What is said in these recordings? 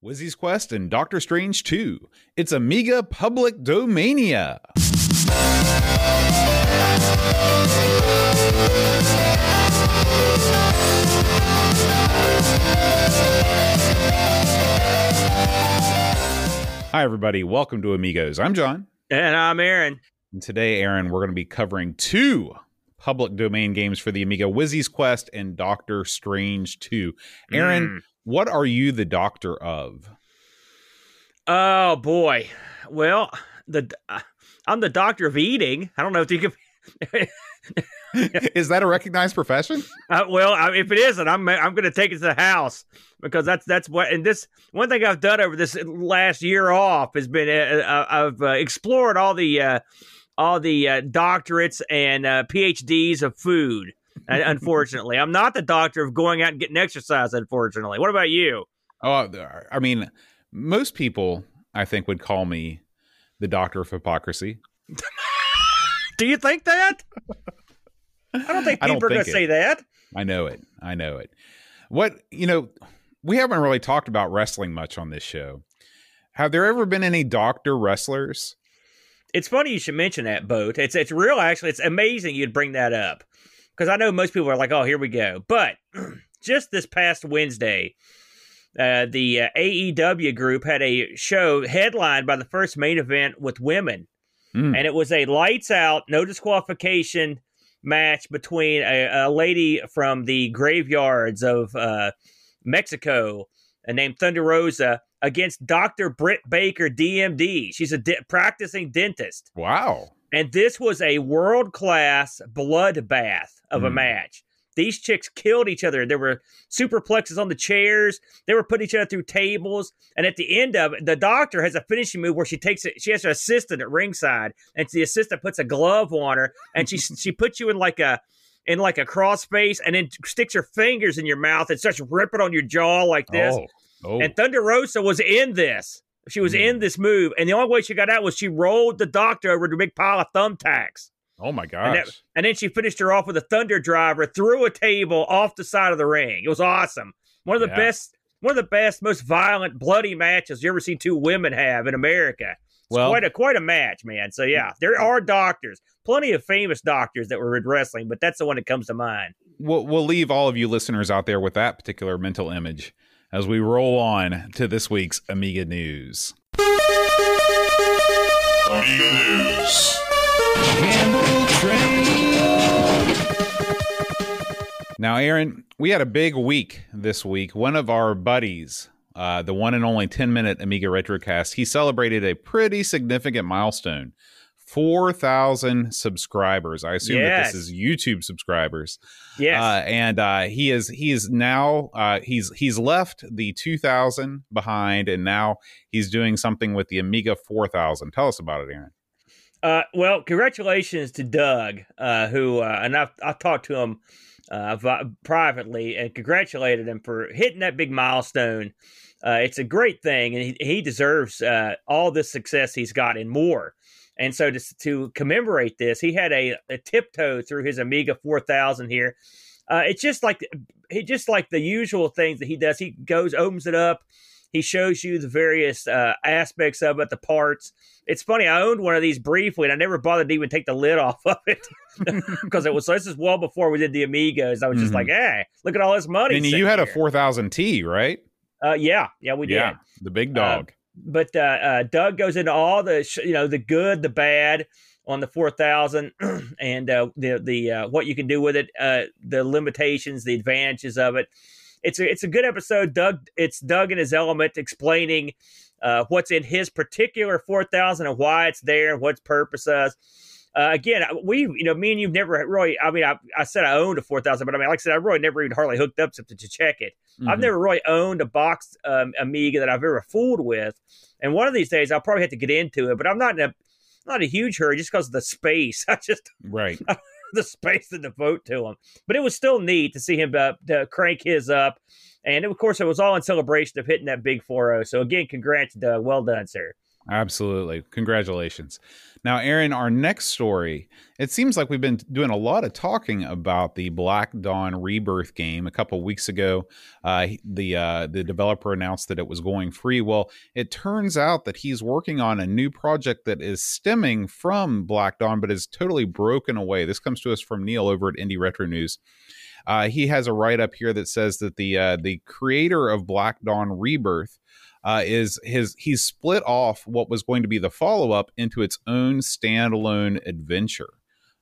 Wizzy's Quest and Doctor Strange 2. It's Amiga Public Domania. Hi, everybody. Welcome to Amigos. I'm John. And I'm Aaron. And today, Aaron, we're going to be covering two public domain games for the Amiga Wizzy's Quest and Doctor Strange 2. Aaron, Mm. What are you the doctor of? Oh boy. Well, the uh, I'm the doctor of eating. I don't know if you can. Is that a recognized profession? Uh, well, I, if it isn't, I'm I'm going to take it to the house because that's that's what. And this one thing I've done over this last year off has been uh, uh, I've uh, explored all the uh, all the uh, doctorates and uh, PhDs of food. Uh, unfortunately, I'm not the doctor of going out and getting exercise. Unfortunately, what about you? Oh, I mean, most people, I think, would call me the doctor of hypocrisy. Do you think that? I don't think I don't people are going to say that. I know it. I know it. What, you know, we haven't really talked about wrestling much on this show. Have there ever been any doctor wrestlers? It's funny you should mention that boat. It's it's real actually. It's amazing you'd bring that up because I know most people are like, "Oh, here we go." But just this past Wednesday, uh, the uh, AEW group had a show headlined by the first main event with women, Mm. and it was a lights out, no disqualification match between a, a lady from the graveyards of uh, Mexico uh, named Thunder Rosa against Dr. Britt Baker, DMD. She's a practicing dentist. Wow. And this was a world class bloodbath of a Hmm. match. These chicks killed each other. There were superplexes on the chairs. They were putting each other through tables. And at the end of it, the doctor has a finishing move where she takes it. She has her assistant at ringside, and the assistant puts a glove on her, and she she puts you in like a in like a cross face, and then sticks her fingers in your mouth and starts ripping on your jaw like this. Oh. Oh. And Thunder Rosa was in this. She was Hmm. in this move, and the only way she got out was she rolled the doctor over to a big pile of thumbtacks, oh my and, that, and then she finished her off with a thunder driver through a table off the side of the ring. It was awesome. One of the Yeah. best, one of the best, most violent, bloody matches you ever see two women have in America. It's Well- quite a quite a match, man. So yeah, there are doctors, plenty of famous doctors that were in wrestling, but that's the one that comes to mind. we'll, we'll leave all of you listeners out there with that particular mental image as we roll on to this week's Amiga News. Amiga News. Now, Aaron, we had a big week this week. One of our buddies, uh, the one and only 10 minute Amiga Retrocast, he celebrated a pretty significant milestone 4,000 subscribers. I assume that this is YouTube subscribers. Yes, Uh, and uh, he is he is now uh, he's he's left the 2000 behind and now he's doing something with the Amiga 4000. Tell us about it, Aaron. Uh, well, congratulations to Doug, uh, who uh, and I've I've talked to him uh, vi- privately and congratulated him for hitting that big milestone. Uh, it's a great thing, and he, he deserves uh, all the success he's got and more. And so to, to commemorate this, he had a, a tiptoe through his Amiga 4000 here. Uh, it's just like he just like the usual things that he does. He goes, opens it up, he shows you the various uh, aspects of it, the parts. It's funny. I owned one of these briefly, and I never bothered to even take the lid off of it because it was. So this is well before we did the Amigos. I was just Mhm. like, "Hey, look at all this money." And you had a 4000T, right? Uh, yeah, yeah, we did. yeah, the big dog. But uh, uh, Doug goes into all the sh- you know the good, the bad on the four thousand, and uh, the the uh, what you can do with it, uh, the limitations, the advantages of it. It's a it's a good episode. Doug, it's Doug in his element explaining uh, what's in his particular four thousand and why it's there and what its purpose is. Uh, again, we, you know, me and you've never really. I mean, I, I said I owned a four thousand, but I mean, like I said, I really never even hardly hooked up to, to check it. I've Mhm. never really owned a boxed um, Amiga that I've ever fooled with, and one of these days I'll probably have to get into it. But I'm not in a not a huge hurry just because of the space. I just right. the space to devote to him. But it was still neat to see him uh, to crank his up, and of course it was all in celebration of hitting that big 4-0. So again, congrats, Doug. Well done, sir. Absolutely. Congratulations. Now, Aaron, our next story, it seems like we've been doing a lot of talking about the Black Dawn Rebirth game. A couple weeks ago, uh, the uh, the developer announced that it was going free. Well, it turns out that he's working on a new project that is stemming from Black Dawn, but is totally broken away. This comes to us from Neil over at Indie Retro News. Uh, he has a write up here that says that the uh, the creator of Black Dawn Rebirth uh, is his he's split off what was going to be the follow up into its own standalone adventure.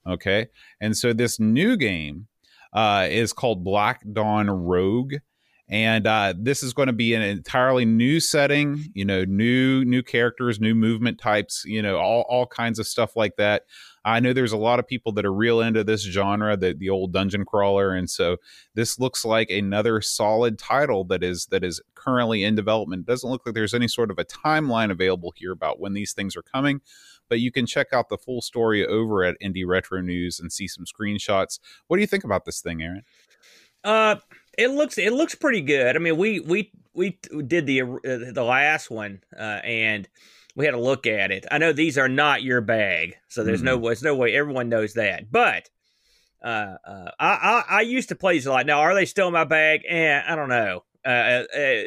Okay, and so this new game uh, is called Black Dawn Rogue. And uh, this is going to be an entirely new setting, you know, new new characters, new movement types, you know, all all kinds of stuff like that. I know there's a lot of people that are real into this genre, the the old dungeon crawler, and so this looks like another solid title that is that is currently in development. It doesn't look like there's any sort of a timeline available here about when these things are coming, but you can check out the full story over at Indie Retro News and see some screenshots. What do you think about this thing, Aaron? Uh, it looks it looks pretty good. I mean, we we we did the uh, the last one, uh, and we had a look at it. I know these are not your bag, so there's mm-hmm. no there's no way everyone knows that. But uh, uh, I, I, I used to play these a lot. Now, are they still in my bag? Eh, I don't know. Uh, uh, uh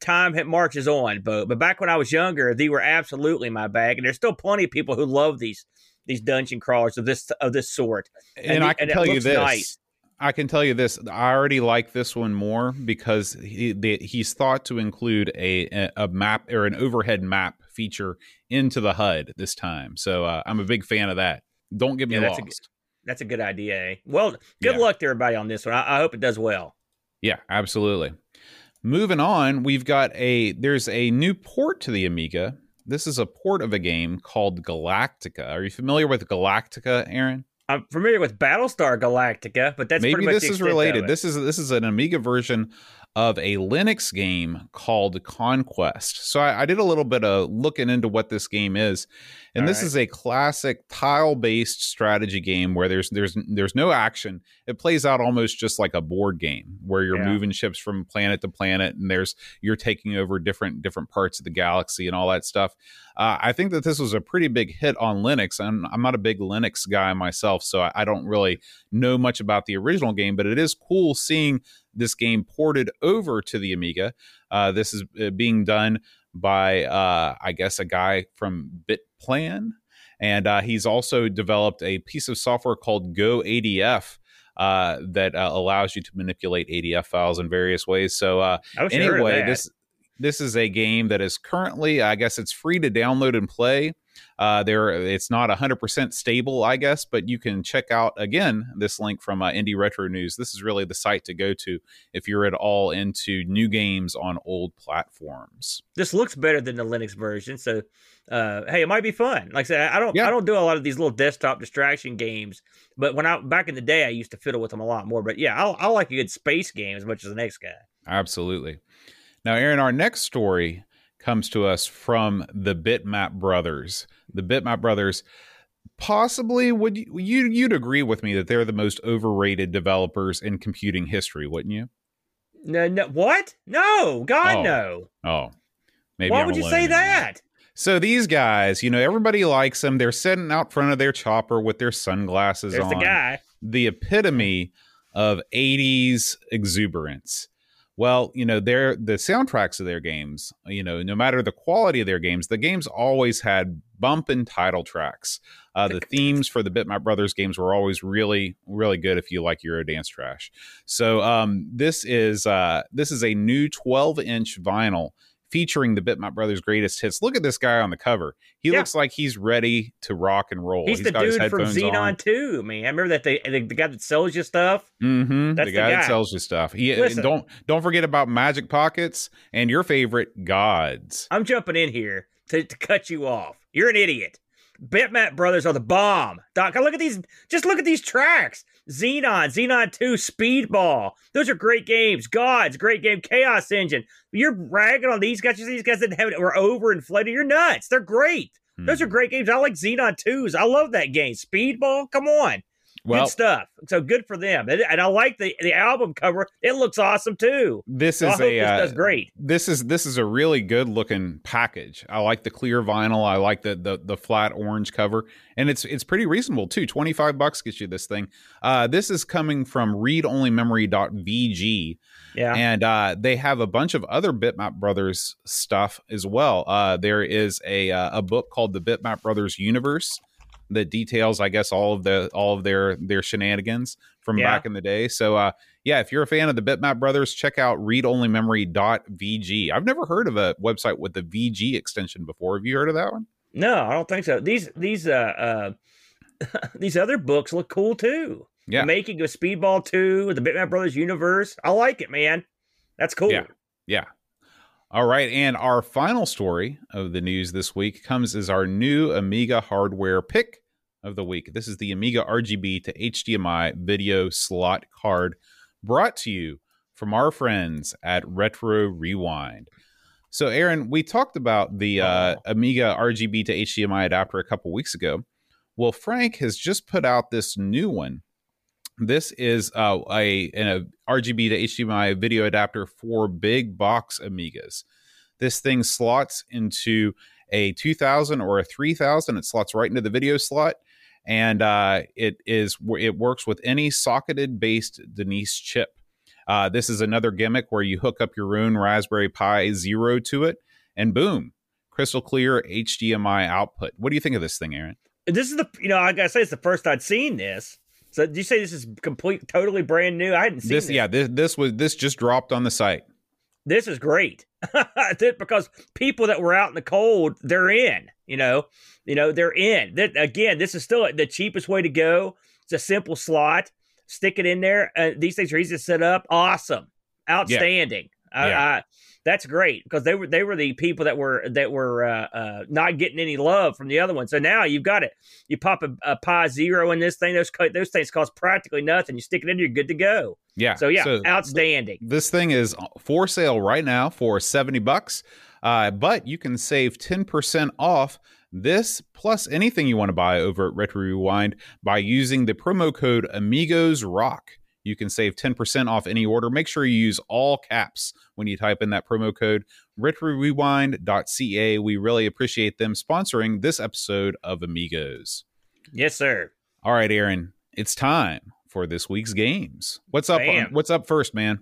time marches on, but but back when I was younger, they were absolutely my bag, and there's still plenty of people who love these these dungeon crawlers of this of this sort. And, and I can and tell you this. Nice. I can tell you this. I already like this one more because he, the, he's thought to include a a map or an overhead map feature into the HUD this time. So uh, I'm a big fan of that. Don't get me yeah, that's lost. A, that's a good idea. Eh? Well, good yeah. luck to everybody on this one. I, I hope it does well. Yeah, absolutely. Moving on, we've got a there's a new port to the Amiga. This is a port of a game called Galactica. Are you familiar with Galactica, Aaron? I'm familiar with Battlestar Galactica, but that's maybe this is related. This is this is an Amiga version of a Linux game called Konquest. So I, I, did a little bit of looking into what this game is, and All this right. is a classic tile-based strategy game where there's there's there's no action. It plays out almost just like a board game where you're yeah. moving ships from planet to planet, and there's you're taking over different different parts of the galaxy and all that stuff. Uh, I think that this was a pretty big hit on Linux. and I'm not a big Linux guy myself, so I, I don't really know much about the original game, but it is cool seeing this game ported over to the Amiga. Uh, this is uh, being done by, uh, I guess, a guy from Bitplan. And uh, he's also developed a piece of software called GoADF. Uh, that uh, allows you to manipulate ADF files in various ways. So, uh anyway, this this is a game that is currently, I guess, it's free to download and play. Uh, there, it's not 100% stable, I guess, but you can check out again this link from uh, Indie Retro News. This is really the site to go to if you're at all into new games on old platforms. This looks better than the Linux version, so uh, hey, it might be fun. Like I said, I don't, yeah. I don't do a lot of these little desktop distraction games, but when I back in the day, I used to fiddle with them a lot more. But yeah, I, I like a good space game as much as the next guy. Absolutely. Now, Aaron, our next story comes to us from the Bitmap brothers. The Bitmap brothers possibly would you you'd agree with me that they're the most overrated developers in computing history, wouldn't you? No, no, what? No, God, oh. no. Oh, maybe. Why I'm would you say that? So these guys, you know, everybody likes them. They're sitting out front of their chopper with their sunglasses There's on. the guy. The epitome of 80s exuberance. Well, you know, their the soundtracks of their games, you know, no matter the quality of their games, the games always had bump and title tracks. Uh, the themes for the Bitmap Brothers games were always really, really good if you like Eurodance trash. So um, this is uh, this is a new 12 inch vinyl featuring the Bitmap Brothers' greatest hits. Look at this guy on the cover. He yeah. looks like he's ready to rock and roll. He's, he's the dude from Xenon on. 2, man. I remember that the, the, the guy that sells you stuff. Mm-hmm. That's the guy, the guy, that sells you stuff. He, don't don't forget about Magic Pockets and your favorite gods. I'm jumping in here to, to cut you off. You're an idiot. Bitmap Brothers are the bomb. Doc, look at these. Just look at these tracks. Xenon, Xenon 2, Speedball. Those are great games. Gods, great game. Chaos Engine. You're ragging on these guys. You see these guys that have were overinflated. You're nuts. They're great. Hmm. Those are great games. I like Xenon 2s. I love that game. Speedball. Come on. Well, good stuff. So good for them. And, I like the the album cover. It looks awesome too. this So is a this uh, does great. this is this is a really good looking package. I like the clear vinyl. I like the the the flat orange cover, and it's it's pretty reasonable too. Twenty five bucks gets you this thing. Uh, this is coming from readonlymemory.vg, Yeah. and uh, they have a bunch of other Bitmap Brothers stuff as well. Uh, there is a uh, a book called the Bitmap Brothers Universe that details, I guess, all of the all of their their shenanigans from Yeah. back in the day. So, uh, yeah, if you're a fan of the Bitmap Brothers, check out readonlymemory.vg. I've never heard of a website with the VG extension before. Have you heard of that one? no, I don't think so. These these uh uh these other books look cool too. Yeah. The making of Speedball 2, the Bitmap Brothers universe. I like it, man. That's cool. Yeah. Yeah. All right. And our final story of the news this week comes as our new Amiga hardware pick of the week. This is the Amiga RGB to HDMI video slot card brought to you from our friends at Retro Rewind. So, Aaron, we talked about the uh, Amiga RGB to HDMI adapter a couple weeks ago. Well, Frank has just put out this new one. This is uh, a, an a RGB to HDMI video adapter for big box Amigas. This thing slots into a 2000 or a 3000. It slots right into the video slot, and uh, it is it works with any socketed based Denise chip. Uh, this is another gimmick where you hook up your own Raspberry Pi Zero to it, and boom, crystal clear HDMI output. What do you think of this thing, Aaron? This is the you know, I gotta say it's the first I'd seen this. So did you say this is complete totally brand new? I hadn't seen This, this. yeah, this this was this just dropped on the site. this is great because people that were out in the cold they're in you know? You know they're in. That again this is still the cheapest way to go. It's a simple slot. Stick it in there. Uh, these things are easy to set up. Awesome. Outstanding. I- Yeah. I- that's great because they were they were the people that were that were uh, uh, not getting any love from the other one. So now you've got it. You pop a, a Pi Zero in this thing; those those things cost practically nothing. You stick it in, you're good to go. Yeah. So yeah, outstanding. this thing is for sale right now for 70 bucks uh, but you can save 10% off this plus anything you want to buy over at retro rewind by using the promo code amigos rock you can save 10% off any order make sure you use all caps when you type in that promo code retrorewind.ca we really appreciate them sponsoring this episode of amigos Yes, sir. all right aaron it's time for this week's games what's up what's up first man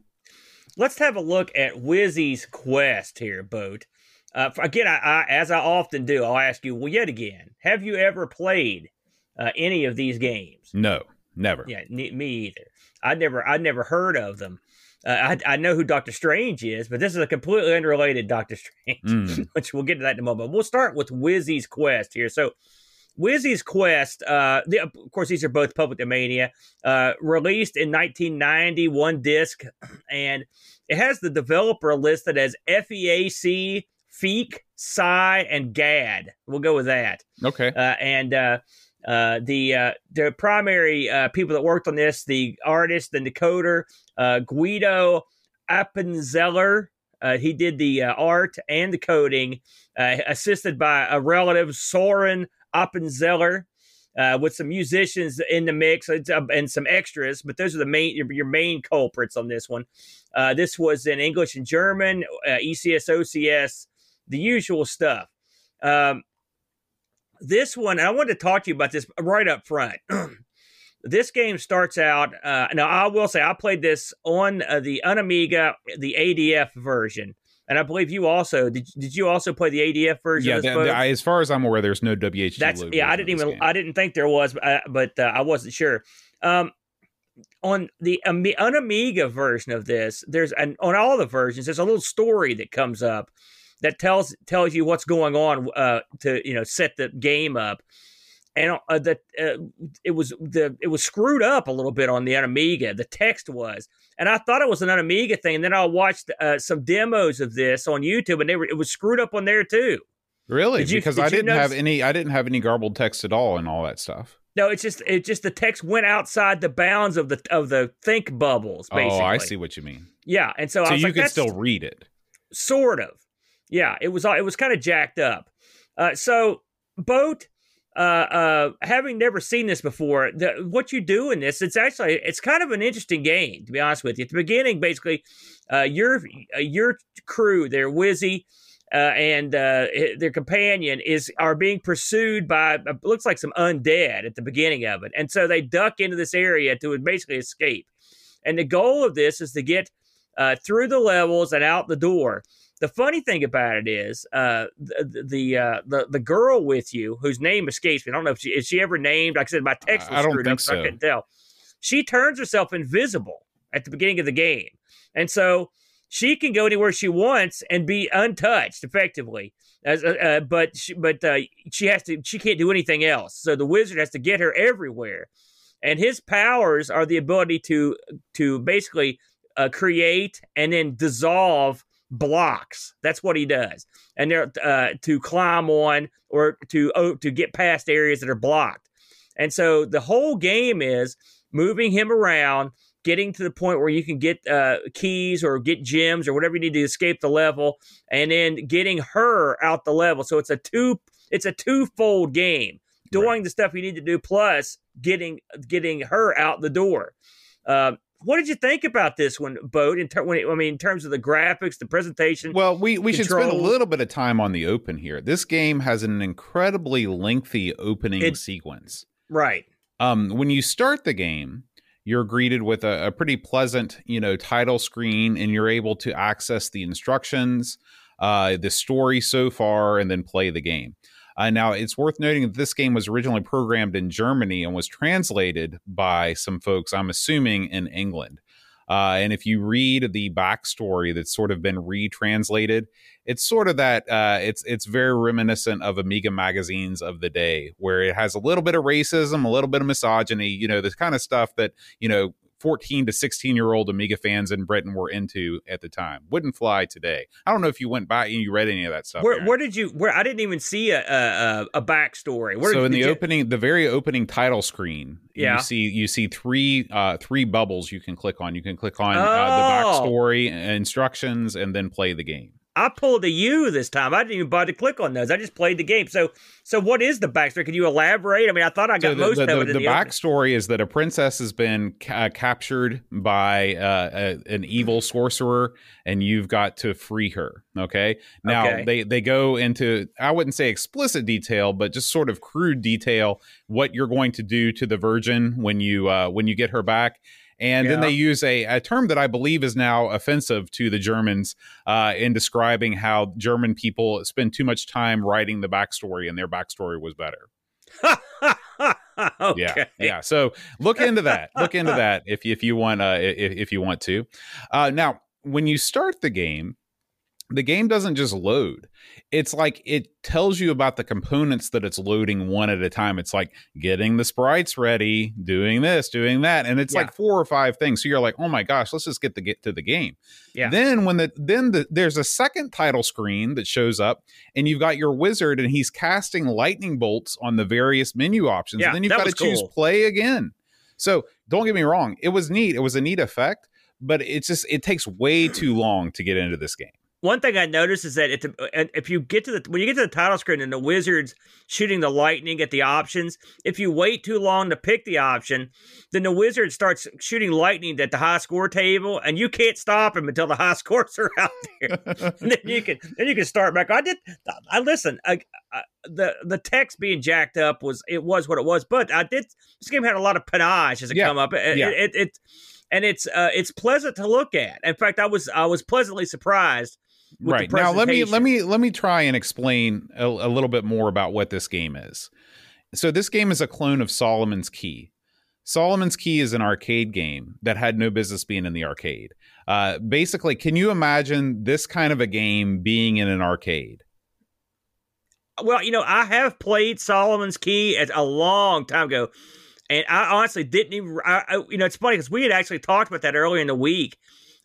let's have a look at Wizzy's quest here, Boat. Uh, again, I, I, as I often do, I'll ask you, well, yet again, have you ever played uh, any of these games? no never Yeah, ne- me either. I never, I never heard of them. Uh, I, I know who Doctor Strange is, but this is a completely unrelated Doctor Strange, Mm. which we'll get to that in a moment. We'll start with Wizzy's quest here. So, Wizzy's Quest, uh, the, of course, these are both public domania, uh, released in 1990, one disc, and it has the developer listed as FEAC, Feek, Psy, and GAD. We'll go with that. Okay. Uh, and uh, the uh, the primary uh, people that worked on this, the artist and decoder, uh, Guido Appenzeller. Uh, he did the art and the coding, assisted by a relative, Soren Appenzeller, with some musicians in the mix and some extras. But those are the main your, your main culprits on this one. This was in English and German, ECS, OCS, the usual stuff. Um, this one, and I wanted to talk to you about this right up front. this game starts out. Uh, now, I will say I played this on uh, the Unamiga, the ADF version, and I believe you also did. Did you also play the ADF version? Yeah, of this the- the- I- as far as I'm aware, there's no WHD. That's yeah. I didn't even. I didn't think there was, but, uh, but uh, I wasn't sure. Um, on the Ami- Unamiga version of this, there's an on all the versions. There's a little story that comes up that tells tells you what's going on uh, to you know set the game up. And uh, that uh, it was the it was screwed up a little bit on the Amiga. The text was, and I thought it was an Amiga thing. And then I watched uh, some demos of this on YouTube, and they were it was screwed up on there too. Really? Did you- because did I didn't have any. I didn't have any garbled text at all and all that stuff. No, it's just it just the text went outside the bounds of the of the think bubbles. Basically, Oh, I see what you mean. Yeah, and so, I So you like, can still read it. sort of. Yeah, it was it was kind of jacked up. Uh, so boat. uh, uh, having never seen this before, the, what you do in this, it's actually it's kind of an interesting game to be honest with you. At the beginning, basically, uh, your uh, your crew, their Wizzy. Uh, and uh, their companion is are being pursued by uh, looks like some undead at the beginning of it, and so they duck into this area to basically escape. And the goal of this is to get uh, through the levels and out the door. The funny thing about it is, uh, the the, uh, the the girl with you, whose name escapes me. I don't know if she is she ever named. Like I said, my text was I don't screwed think up, so I couldn't tell. She turns herself invisible at the beginning of the game, and so she can go anywhere she wants and be untouched effectively. As, uh, uh, but she, but uh, she has to she can't do anything else. So the wizard has to get her everywhere, and his powers are the ability to to basically uh, create and then dissolve blocks. That's what he does, and they're uh, to climb on or to oh, to get past areas that are blocked. And so the whole game is moving him around, getting to the point where you can get uh, keys or get gems or whatever you need to escape the level, and then getting her out the level. So it's a two it's a twofold game. Doing Right. the stuff you need to do plus getting getting her out the door. Uh, what did you think about this one, Boat? In ter- when it, I mean, in terms of the graphics, the presentation. Well, we, we should spend a little bit of time on the open here. This game has an incredibly lengthy opening It- sequence. right. Um, when you start the game, you're greeted with a, a pretty pleasant, you know, title screen, and you're able to access the instructions, uh, the story so far, and then play the game. Uh, now, it's worth noting that this game was originally programmed in Germany and was translated by some folks, I'm assuming, in England. Uh, and if you read the backstory that's sort of been retranslated, it's sort of that uh, it's it's very reminiscent of Amiga magazines of the day, where it has a little bit of racism, a little bit of misogyny, you know, this kind of stuff that you know 14 to 16 year old Amiga fans in Britain were into at the time. Wouldn't fly today. I don't know if you went by and you read any of that stuff. Where, where did you? Where I didn't even see a a, a backstory. Where so did, in the did you- opening, the very opening title screen, Yeah. you see you see three uh, three bubbles you can click on. You can click on uh, Oh. the backstory, instructions, and then play the game. I pulled a U this time. I didn't even bother to click on those. I just played the game. So, so what is the backstory? Can you elaborate? I mean, I thought I got So the, most the, of the, it in the the, opening. backstory is that a princess has been ca- captured by uh, a, an evil sorcerer, and you've got to free her. Okay. Now Okay. they they go into I wouldn't say explicit detail, but just sort of crude detail what you're going to do to the virgin when you uh, when you get her back. And then they use a, a term that I believe is now offensive to the Germans uh, in describing how German people spend too much time writing the backstory, and their backstory was better. okay. Yeah, yeah. So look into that. look into that if if you want uh, if, if you want to. Uh, now, when you start the game, the game doesn't just load. It's like it tells you about the components that it's loading one at a time. It's like getting the sprites ready, doing this, doing that, and it's Yeah. like four or five things. So you're like, oh my gosh, let's just get the get to the game. Yeah. Then when the then the, there's a second title screen that shows up, and you've got your wizard, and he's casting lightning bolts on the various menu options. Yeah, and then you've got to was choose cool. play again. So don't get me wrong, it was neat. It was a neat effect, but it's just it takes way too long to get into this game. One thing I noticed is that if, the, if you get to the when you get to the title screen and the wizard's shooting the lightning at the options, if you wait too long to pick the option, then the wizard starts shooting lightning at the high score table, and you can't stop him until the high scores are out there. and then you can then you can start back. I did. I listen. I, I, the the text being jacked up was it was what it was, but I did. This game had a lot of panache as it Yeah, come up. It, yeah. it, it, and it's uh, it's pleasant to look at. In fact, I was I was pleasantly surprised. With the right. Now let me let me let me try and explain a, a little bit more about what this game is. So this game is a clone of solomon's key. Solomon's key is an arcade game that had no business being in the arcade. Uh, basically can you imagine this kind of a game being in an arcade? Well, you know, I have played Solomon's Key at a long time ago, and I honestly didn't even. I, I, you know, it's funny because we had actually talked about that earlier in the week,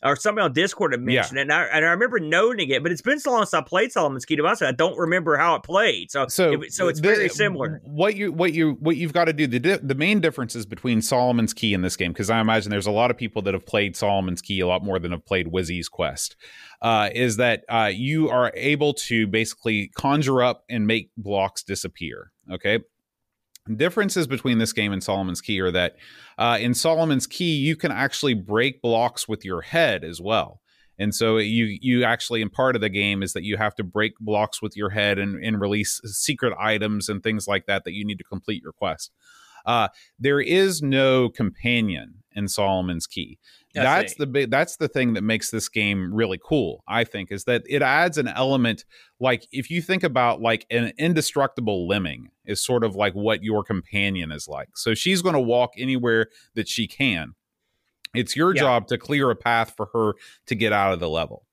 or somebody on Discord had Yeah. mentioned it, and I, and I remember noting it. But it's been so long since I played Solomon's Key. To be honest, I don't remember how it played. So, so it- so it's the- very similar. what you what you what you've got to do the di- the main differences between solomon's key and this game because i imagine there's a lot of people that have played solomon's key a lot more than have played wizzy's quest uh, is that uh, you are able to basically conjure up and make blocks disappear okay differences between this game and Solomon's Key are that uh, in Solomon's Key you can actually break blocks with your head as well. And so you you actually in part of the game is that you have to break blocks with your head and, and release secret items and things like that that you need to complete your quest. Uh, there is no companion in Solomon's Key. that's the big that's the thing that makes this game really cool, I think, is that it adds an element like if you think about like an indestructible lemming is sort of like what your companion is like. So she's going to walk anywhere that she can. It's your yeah. job to clear a path for her to get out of the level.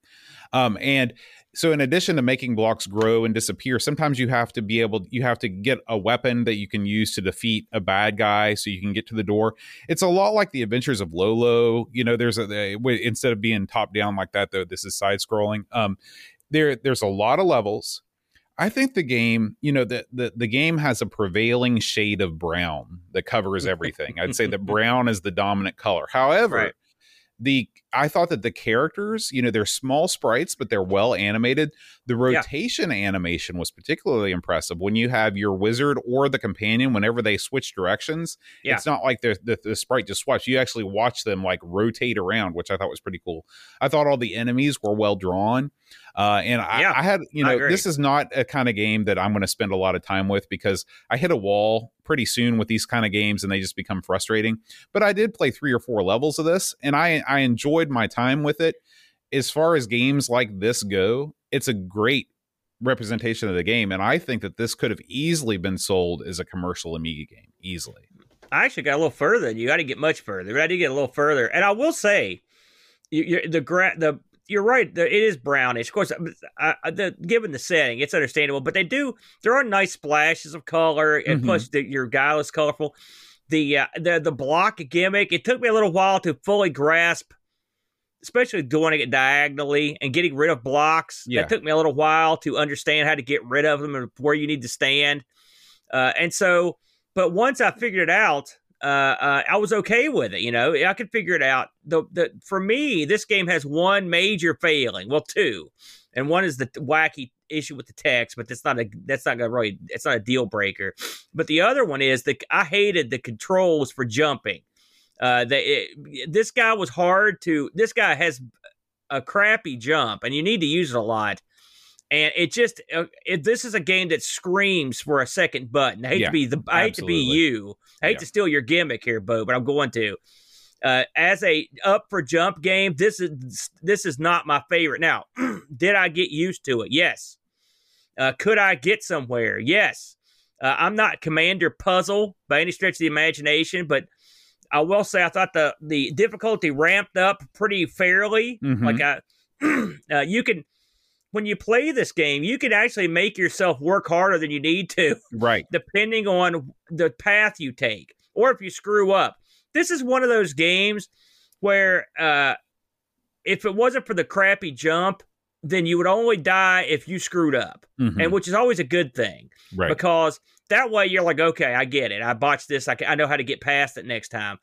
Um, and so in addition to making blocks grow and disappear sometimes you have to be able you have to get a weapon that you can use to defeat a bad guy so you can get to the door it's a lot like the adventures of lolo you know there's a, a instead of being top down like that though this is side scrolling um there there's a lot of levels I think the game, you know, the, the the game has a prevailing shade of brown that covers everything. I'd say that brown is the dominant color. However, right the I thought that the characters, you know, they're small sprites, but they're well animated. The rotation yeah. animation was particularly impressive when you have your wizard or the companion, whenever they switch directions. Yeah. It's not like the, the, the sprite just switch. You actually watch them like rotate around, which I thought was pretty cool. I thought all the enemies were well drawn. Uh, and I, yeah, I, had, you know, this is not a kind of game that I'm going to spend a lot of time with because I hit a wall pretty soon with these kind of games and they just become frustrating. But I did play three or four levels of this and I, I enjoyed my time with it. As far as games like this go, it's a great representation of the game. And I think that this could have easily been sold as a commercial Amiga game, easily. I actually got a little further. than You got to get much further. but I did get a little further. And I will say, you, the gra- the you're right. It is brownish. Of course, uh, the, given the setting, it's understandable. But they do. There are nice splashes of color, and mm-hmm. plus the, your guy is colorful. The uh, the the block gimmick. It took me a little while to fully grasp, especially doing it diagonally and getting rid of blocks. Yeah. That took me a little while to understand how to get rid of them and where you need to stand. Uh, and so, but once I figured it out, uh, uh, I was okay with it. You know, I could figure it out. The, the for me, this game has one major failing. Well, two, and one is the wacky issue with the text, but that's not a that's not gonna really it's not a deal breaker. But the other one is that I hated the controls for jumping. Uh, the, it, this guy was hard to. This guy has a crappy jump, and you need to use it a lot and it just uh, it, this is a game that screams for a second button. I hate yeah, to be the I hate to be you. I hate yeah. to steal your gimmick here, Bo, but I'm going to. Uh, as a up for jump game, this is this is not my favorite. Now, did I get used to it? Yes. Uh, could I get somewhere? Yes. Uh, I'm not Commander Puzzle by any stretch of the imagination, but I will say I thought the the difficulty ramped up pretty fairly. Mm-hmm. Like I, uh, you can when you play this game, you can actually make yourself work harder than you need to. Right. Depending on the path you take or if you screw up. This is one of those games where uh, if it wasn't for the crappy jump, then you would only die if you screwed up, mm-hmm. and which is always a good thing. Right. Because that way you're like, okay, I get it. I botched this. I, can, I know how to get past it next time.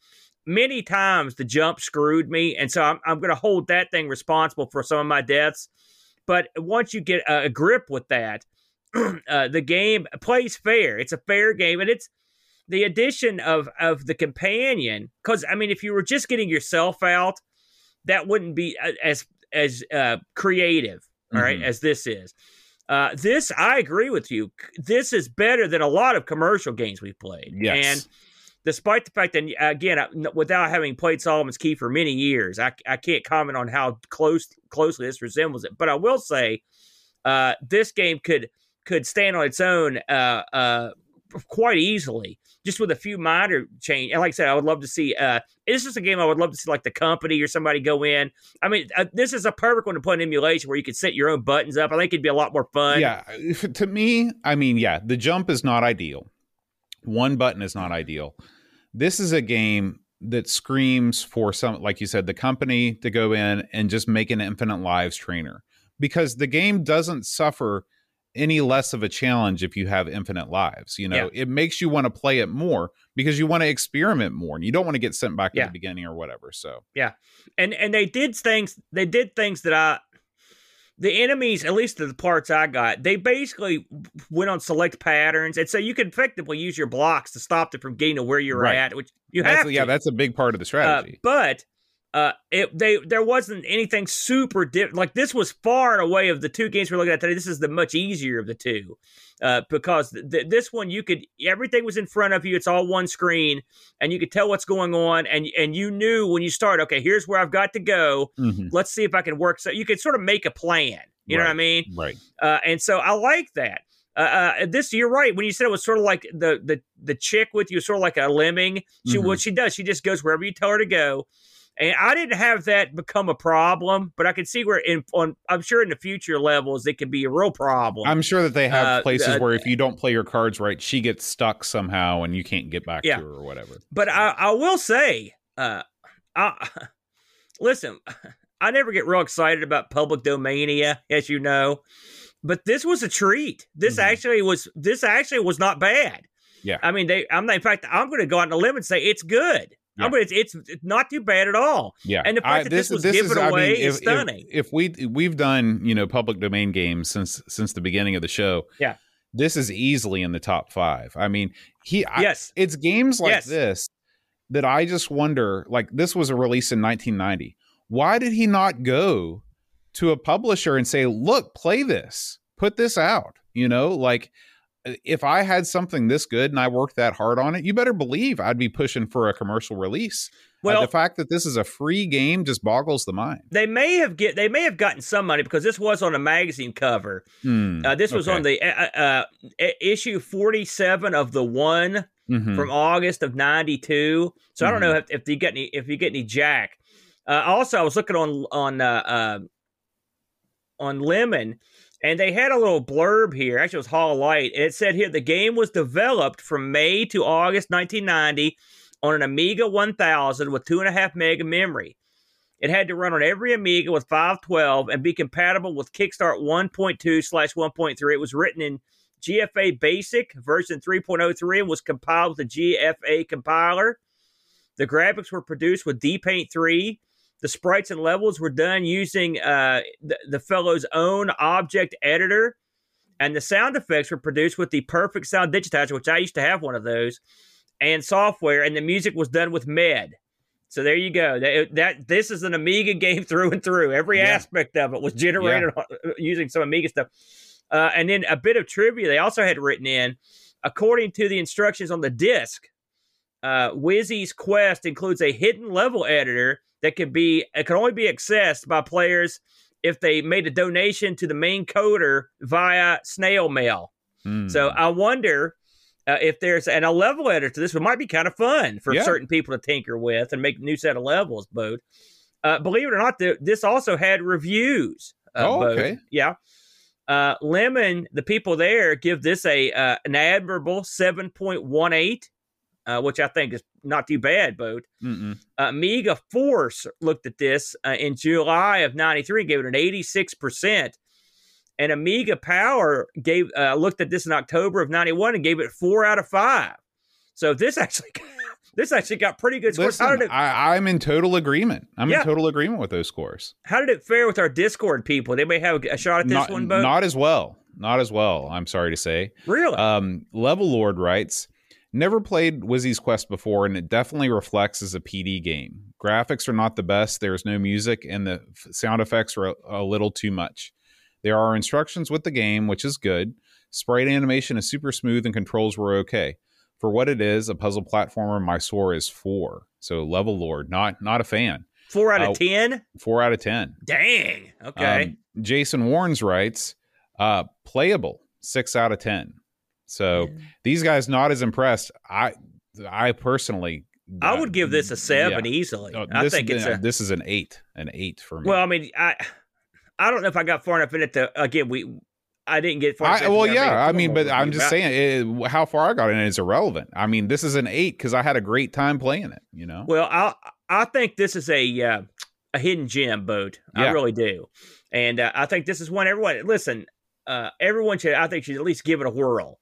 Many times the jump screwed me, and so I'm, I'm going to hold that thing responsible for some of my deaths but once you get a, grip with that, uh, the game plays fair. It's a fair game, and it's the addition of of the companion. Because I mean, if you were just getting yourself out, that wouldn't be uh, as as uh, creative, all right, mm-hmm. as this is. Uh, this, I agree with you. This is better than a lot of commercial games we've played. Yes. And despite the fact that again, without having played Solomon's Key for many years, I, I can't comment on how close closely this resembles it. But I will say, uh, this game could could stand on its own uh, uh, quite easily, just with a few minor change. And like I said, I would love to see. Uh, this is a game I would love to see, like the company or somebody go in. I mean, uh, this is a perfect one to put an emulation where you could set your own buttons up. I think it'd be a lot more fun. Yeah, to me, I mean, yeah, the jump is not ideal one button is not ideal. This is a game that screams for some, like you said, the company to go in and just make an infinite lives trainer because the game doesn't suffer any less of a challenge if you have infinite lives. You know, yeah. it makes you want to play it more because you want to experiment more and you don't want to get sent back yeah. at the beginning or whatever. So yeah, and and they did things. They did things that I the enemies, at least the parts I got, they basically went on select patterns, and so you could effectively use your blocks to stop them from getting to where you're Right. at, which you That's, have to. yeah, that's a big part of the Uh, strategy. but uh, it they there wasn't anything super diff- like this was far and away of the two games we're looking at today. This is the much easier of the two uh, because th- th- this one you could everything was in front of you. It's all one screen, and you could tell what's going on, and and you knew when you start. Okay, here's where I've got to go. Mhm. Let's see if I can work. So you could sort of make a plan. You know what I mean? Right. uh, and so I like that. Uh, uh, this you're right when you said it was sort of like the the the chick with you, sort of like a lemming. She Mhm. what she does, she just goes wherever you tell her to go. And I didn't have that become a problem, but I could see where in on I'm sure in the future levels it could be a real problem. I'm sure that they have Uh, places uh, where if you don't play your cards right, she gets stuck somehow and you can't get back Yeah. to her or whatever. but I, I will say, uh, I, listen, I never get real excited about public domania, as you know, but this was a treat. This Mhm. actually was. This actually was not bad. Yeah. I mean, they. I'm in fact, I'm going to go out on a limb and say it's good. Yeah. I mean, to. It's, it's not too bad at all. Yeah, And the fact that this was given I away is if, if- stunning. If, we we've done you know public domain games since since the beginning of the show, Yeah. this is easily in the top five. I mean, he I- yes. it's games like Yes. this that I just wonder. Like this was a release in 1990. Why did he not go to a publisher and say, "Look, play this, put this out"? You know, like if I had something this good and I worked that hard on it, you better believe I'd be pushing for a commercial release. Uh, Well, the fact that this is a free game just boggles the mind. they may have get. They may have gotten some money because this was on a magazine cover. Hmm, Uh, this was okay. on the uh, uh, uh, issue 47 of the one Mhm. from August of '92. So I don't know if, if you get any if you get any Jack. Uh, also, I was looking on on uh, uh, on Lemon, and they had a little blurb here. Actually, it was Hall of Light, and it said here the game was developed from May to August 1990 on an Amiga 1000 with two and a half meg memory. It had to run on every Amiga with 512 and be compatible with Kickstart 1.2 slash 1.3. It was written in GFA Basic version 3.03 and was compiled with the GFA compiler. The graphics were produced with DPaint 3. The sprites and levels were done using uh, the, the fellow's own object editor. And the sound effects were produced with the Perfect Sound Digitizer, which I used to have one of those, and software. And the music was done with Med. So there you go. That, that this is an Amiga game through and through. Every Yeah. aspect of it was generated on- using some Amiga stuff. Uh, and then a bit of trivia they also had written in, according to the instructions on the disc. Uh, Wizzy's Quest includes a hidden level editor that could be it can only be accessed by players if they made a donation to the main coder via snail mail. Hmm. So I wonder uh, if there's and a level editor to this one might be kind of fun for Yeah. certain people to tinker with and make a new set of levels. Both, uh, believe it or not, th- this also had reviews. Uh, Oh, Bode. okay. yeah. Uh, Lemon, the people there give this a uh, an admirable seven point one eight, uh, which I think is not too bad. Mm-mm. uh, Amiga Force looked at this uh, in July of '93 and gave it an 86 percent, and Amiga Power gave uh, looked at this in October of '91 and gave it four out of five. So this actually this actually got pretty good scores. Listen, it I, I'm in total agreement. I'm Yeah. in total agreement with those scores. how did it fare with our Discord people? They may have a shot at this not, one, but not as well. Not as well. I'm sorry to say. really, Um, Level Lord writes, never played Wizzy's Quest before, and it definitely reflects as a PD game. Graphics are not the best. There's no music, and the sound effects are a, a little too much. There are instructions with the game, which is good. Sprite animation is super smooth, and controls were okay. For what it is, a puzzle platformer, my score is four. So Level Lord, not not a fan. four out of ten. Four out of ten. Dang. Okay. Um, Jason Warnes writes, uh, playable, six out of ten. So these guys not as impressed. I I personally I would give this a seven yeah. easily. Oh, I think it's a this is an eight, an eight for me. well. I mean, I I don't know if I got far enough in it to again. We I didn't get far. I, enough well, in there to yeah. a I mean, but I'm review. just I- saying it, how far I got in it is irrelevant. I mean, this is an eight because I had a great time playing it. You know, Well, I I think this is a uh, a hidden gem boat. I really do, and uh, I think this is one everyone listen. Uh, everyone should I think should at least give it a whirl.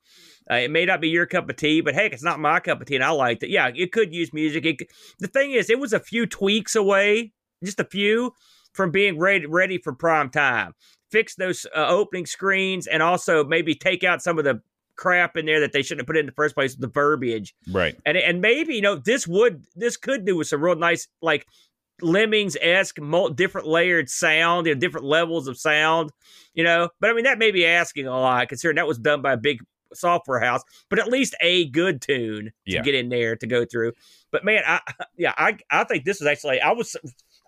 Uh, it may not be your cup of tea, but heck, it's not my cup of tea, and I liked it. Yeah, it could use music. It, could- the thing is, it was a few tweaks away, just a few, from being ready ready for prime time. fix those uh, opening screens and also maybe take out some of the crap in there that they shouldn't have put in the first place, the verbiage. Right. And and maybe you know this would this could do with some real nice like lemmings esque different layered sound, you know, different levels of sound, you know. But I mean that may be asking a lot considering that was done by a big software house, but at least a good tune to Yeah. get in there to go through. But man, I yeah, I I think this is actually I was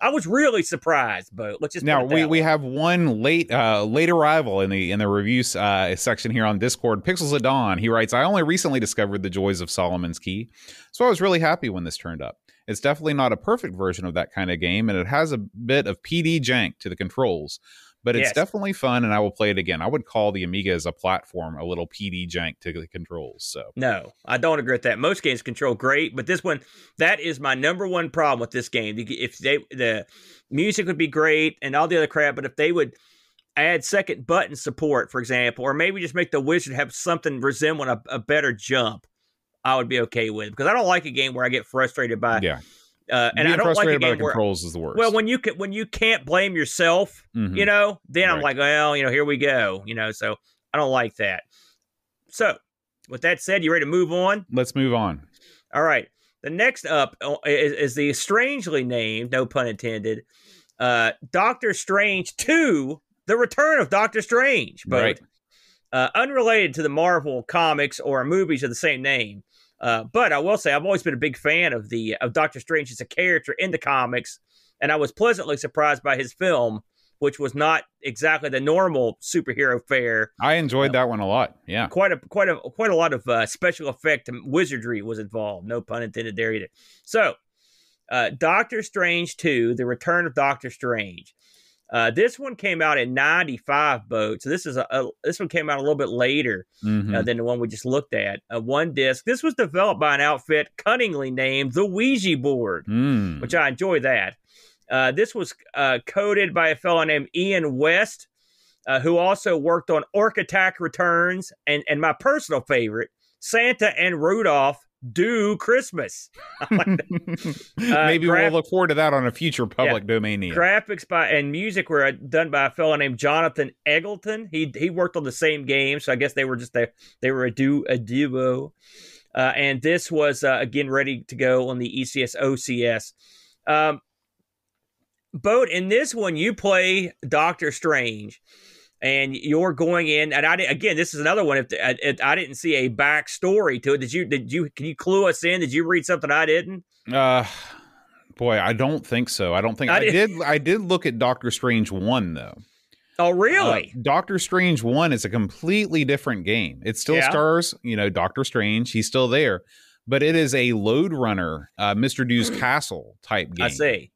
I was really surprised, Bo. Let's just Now we, we have one late uh, late arrival in the in the reviews uh, section here on Discord. Pixels of Dawn. He writes, "I only recently discovered the joys of Solomon's Key, so I was really happy when this turned up. It's definitely not a perfect version of that kind of game, and it has a bit of PD jank to the controls, but it's Yes. definitely fun, and I will play it again. I would call the Amiga as a platform a little PD jank to the controls. So No, I don't agree with that. Most games control great, but this one, that is my number one problem with this game. If they the music would be great and all the other crap, but if they would add second button support, for example, or maybe just make the wizard have something resembling a, a better jump, I would be okay with. Because I don't like a game where I get frustrated by, yeah, uh, and being I don't like a by the where. controls is the worst. Well, when you can, when you can't blame yourself, Mhm. you know, then I'm like, well, you know, here we go, you know. So I don't like that. So, with that said, you ready to move on? let's move on. All right. The next up uh, is, is the strangely named, no pun intended, uh, Doctor Strange 2, The Return of Doctor Strange. But Right. uh, unrelated to the Marvel comics or movies of the same name. Uh, but I will say I've always been a big fan of the of Doctor Strange as a character in the comics, and I was pleasantly surprised by his film, which was not exactly the normal superhero fare I enjoyed that one a lot. Yeah. quite a quite a quite a lot of uh, special effect wizardry was involved. No pun intended there either. So, uh, Doctor Strange two: The Return of Doctor Strange. Uh, this one came out in '95, boat. So this is a, a this one came out a little bit later Mhm. uh, than the one we just looked at. Uh, one disc. This was developed by an outfit cunningly named the Ouija Board Mm. which I enjoy that. Uh, this was uh, coded by a fellow named Ian West, uh, who also worked on Orc Attack Returns and, and my personal favorite, Santa and Rudolph Do Christmas. Maybe graph- we'll look forward to that on a future public domain. Ian. Graphics by and music were uh, done by a fellow named Jonathan Eggleton. He he worked on the same game, so I guess they were just a, they were a du a duo. Uh, and this was uh, again ready to go on the ECS OCS. Um, Boat in this one, you play Doctor Strange, and you're going in. And I again, this is another one. If, I- if I didn't see a backstory to it, did you? Did you? Can you clue us in? Did you read something I didn't? Uh, boy, I don't think so. I don't think I I, did-. I did look at Doctor Strange one though. Oh, really? Uh, Doctor Strange one is a completely different game. It still Yeah. stars, you know, Doctor Strange. He's still there, but it is a Lode Runner, uh, Mister Do's Castle type game. I see.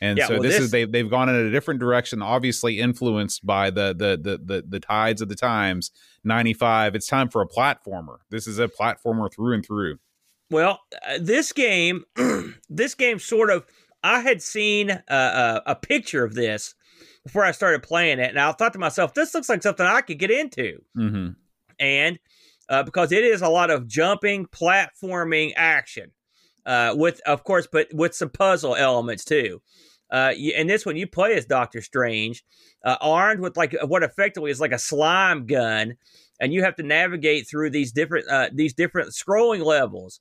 And Yeah, so well, this, this- is they've they've gone in a different direction, obviously influenced by the the the the, the tides of the times. Ninety five. It's time for a platformer. This is a platformer through and through. Well, uh, this game, this game sort of, I had seen uh, uh, a picture of this before I started playing it, and I thought to myself, this looks like something I could get into. hmm And uh, because it is a lot of jumping, platforming action, uh, with, of course, but with some puzzle elements too. Uh, you, and this one, you play as Doctor Strange, uh, armed with like what effectively is like a slime gun, and you have to navigate through these different uh, these different scrolling levels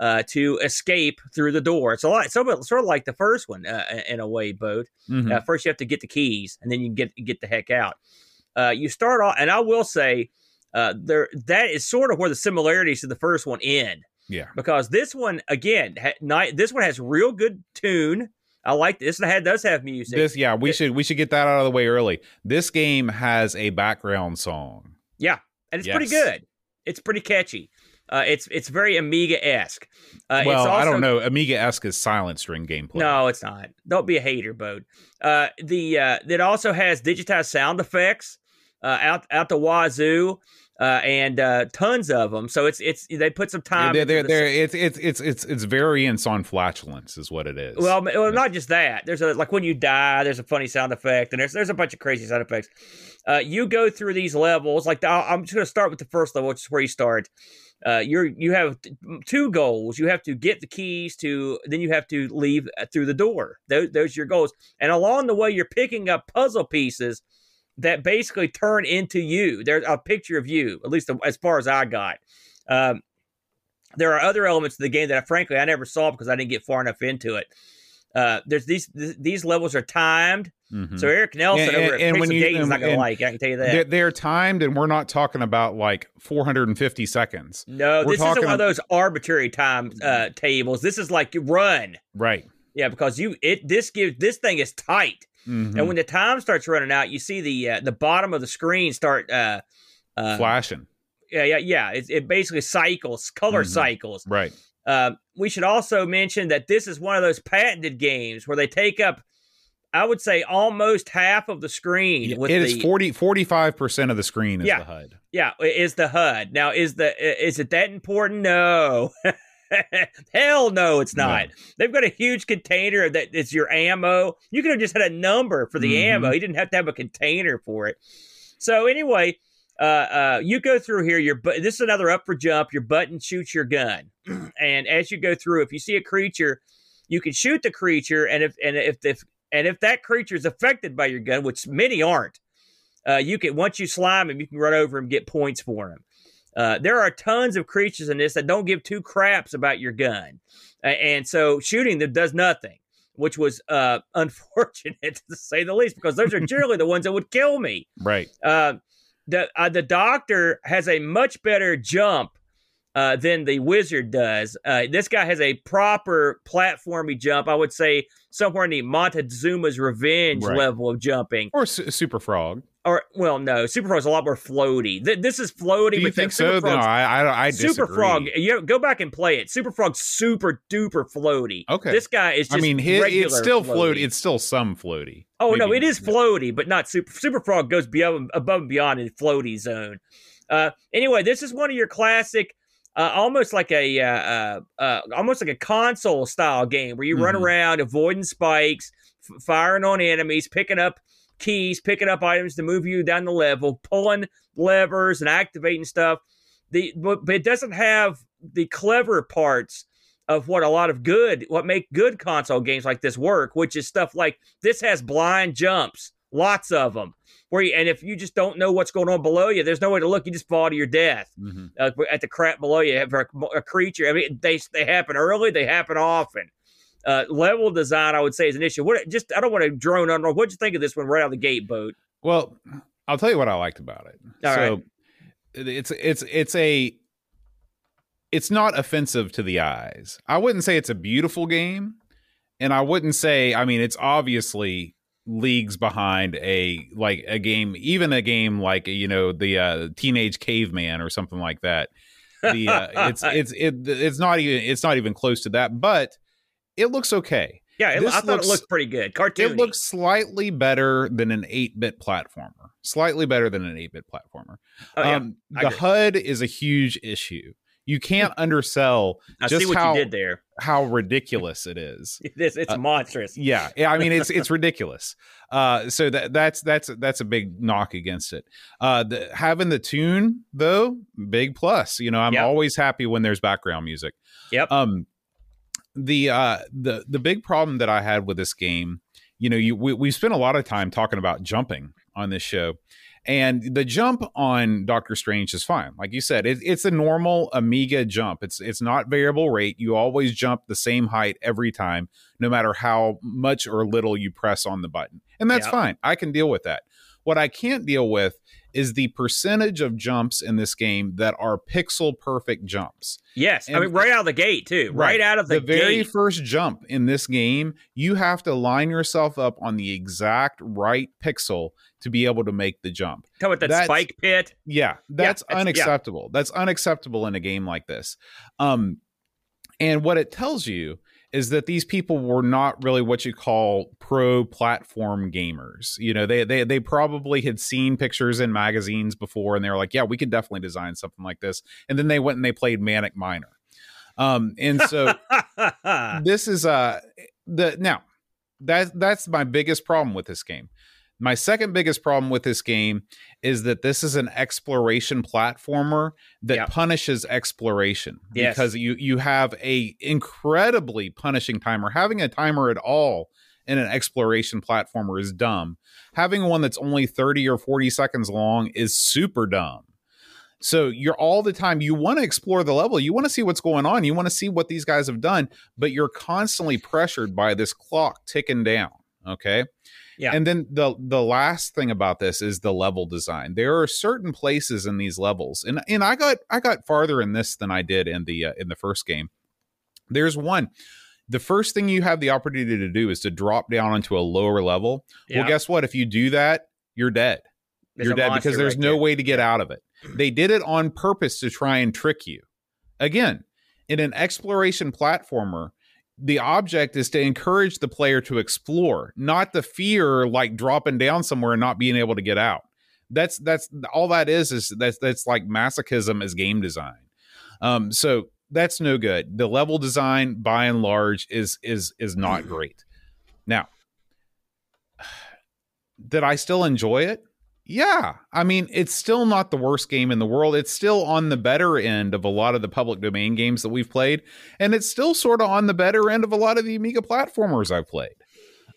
uh, to escape through the door. It's a lot, sort of, sort of like the first one uh, in a way, boat. hmm Uh, first, you have to get the keys, and then you can get get the heck out. Uh, you start off, and I will say, uh, there that is sort of where the similarities to the first one end, Yeah. because this one again, ha, ni- this one has real good tune. I like this. had does have music. This, yeah, we It- should we should get that out of the way early. This game has a background song. yeah, and it's pretty good. It's pretty catchy. Uh, it's it's very Amiga esque. Uh, well, it's also, I don't know. Amiga esque is silent string gameplay. No, it's not. Don't be a hater, Bode. Uh, the uh, it also has digitized sound effects uh, out out the wazoo, uh, and uh, tons of them. So it's it's they put some time. they're, they're, the- they're, it's it's it's it's it's variants on flatulence is what it is. well, well, not just that. There's a like when you die, there's a funny sound effect, and there's there's a bunch of crazy sound effects. Uh, you go through these levels. Like the, I'm just going to start with the first level, which is where you start. Uh, you're you have t- two goals. You have to get the keys to, then you have to leave uh, through the door. Those those are your goals. And along the way, you're picking up puzzle pieces that basically turn into you. There's a picture of you, at least as far as I got. Um, there are other elements of the game that, I, frankly, I never saw because I didn't get far enough into it. Uh, there's these these levels are timed, Mhm. so Eric Nelson And- over at and Pixel when you- Games is not gonna like. I can tell you that. they're, they're timed, and we're not talking about like 450 seconds. no, we're this isn't one of those arbitrary time uh, tables. This is like you run. Right. Yeah, because you it this gives this thing is tight. Mhm. And when the time starts running out, you see the uh, the bottom of the screen start. Uh, uh, Flashing. yeah, yeah, yeah. It, it basically cycles, color Mhm. cycles. Right. Uh, we should also mention that this is one of those patented games where they take up, I would say, almost half of the screen. with it the, is 40 45% of the screen is Yeah. the HUD. Yeah, is the HUD. Now, is the is it that important? No. Hell no, it's not. No. They've got a huge container that is your ammo. You could have just had a number for the Mhm. ammo. You didn't have to have a container for it. So anyway, uh, uh, you go through here. Your bu- this is another up for jump. Your button shoots your gun, and as you go through, if you see a creature, you can shoot the creature, and if and if if and if that creature is affected by your gun, which many aren't, uh, you can once you slime him, you can run over him and get points for him. Uh, there are tons of creatures in this that don't give two craps about your gun, and so shooting them does nothing, which was uh, unfortunate to say the least, because those are generally the ones that would kill me. Right. Uh, the uh, the doctor has a much better jump uh, than the wizard does. Uh, this guy has a proper platformy jump. I would say somewhere in the Montezuma's Revenge Right. level of jumping. Or Su- Super Frog. Or well, no, Super Frog's a lot more floaty. Th- this is floaty. Do you think Super so? No, I, I, I disagree. Super Frog, you go back and play it. Super Frog's super duper floaty. Okay. this guy is. Just I mean, his, regular it's still floaty. floaty. It's still some floaty. Oh no, it is floaty, but not super. Super Frog goes beyond, above and beyond in floaty zone. Uh, anyway, this is one of your classic, uh, almost like a, uh, uh, uh, almost like a console style game where you run Mhm. around avoiding spikes, f- firing on enemies, picking up keys, picking up items to move you down the level, pulling levers and activating stuff. The but, but it doesn't have the clever parts of what a lot of good, what make good console games like this work, which is stuff like this has blind jumps, lots of them. Where you, and if you just don't know what's going on below you, there's no way to look. You just fall to your death Mhm. uh, at the crap below you. Have a, a creature. I mean, they they happen early. They happen often. Uh, level design, I would say, is an issue. What just I don't want to drone on. What'd you think of this one right out of the gate, boat? Well, I'll tell you what I liked about it. All so right. it's it's it's a it's not offensive to the eyes. I wouldn't say it's a beautiful game, and I wouldn't say I mean it's obviously leagues behind a like a game even a game like you know the uh teenage caveman or something like that the uh, it's it's it, it's not even it's not even close to that but it looks okay Yeah, it, I thought looks- it looked pretty good. Cartoony. it looks slightly better than an 8-bit platformer. Slightly better than an 8-bit platformer. Oh, yeah, um, the agree. HUD is a huge issue. You can't undersell I just see what how- you did there. how ridiculous it is. This it's uh, monstrous. Yeah, yeah. I mean, it's it's ridiculous. Uh, so that that's that's that's a big knock against it. Uh, the, having the tune though, big plus. You know, I'm Yep. always happy when there's background music. Yep. Um, the uh the the big problem that I had with this game, you know, you we we spent a lot of time talking about jumping on this show. And the jump on Doctor Strange is fine. Like you said, it, it's a normal Amiga jump. It's it's not variable rate. You always jump the same height every time, no matter how much or little you press on the button. And that's Yep. fine. I can deal with that. What I can't deal with is the percentage of jumps in this game that are pixel perfect jumps Yes, I mean right out of the gate too. Right, Right. out of the, the very first jump in this game, you have to line yourself up on the exact right pixel to be able to make the jump. Talk about that that's- spike pit. Yeah, that's yeah. unacceptable. That's unacceptable in a game like this. Um, and what it tells you is that these people were not really what you call pro platform gamers. You know, they they they probably had seen pictures in magazines before, and they were like, "Yeah, we could definitely design something like this." And then they went and they played Manic Miner. Um, and so this is uh the now that that's my biggest problem with this game. My second biggest problem with this game is that this is an exploration platformer that Yeah. punishes exploration Yes. because you you have a incredibly punishing timer. Having a timer at all in an exploration platformer is dumb. Having one that's only 30 or 40 seconds long is super dumb. So you're all the time you want to explore the level, you want to see what's going on, you want to see what these guys have done, but you're constantly pressured by this clock ticking down, okay? Yeah. And then the the last thing about this is the level design. There are certain places in these levels, and and I got I got farther in this than I did in the uh, in the first game. There's one. The first thing you have the opportunity to do is to drop down onto a lower level. Yeah. Well, guess what? If you do that, you're dead. There's you're dead because there's right no there. way to get out of it. They did it on purpose to try and trick you. Again, in an exploration platformer, the object is to encourage the player to explore, not the fear like dropping down somewhere and not being able to get out. That's that's all that is is that's that's like masochism as game design. Um, so that's no good. The level design by and large is is is not great. Now, did I still enjoy it? Yeah. I mean, it's still not the worst game in the world. It's still on the better end of a lot of the public domain games that we've played. And it's still sort of on the better end of a lot of the Amiga platformers I've played.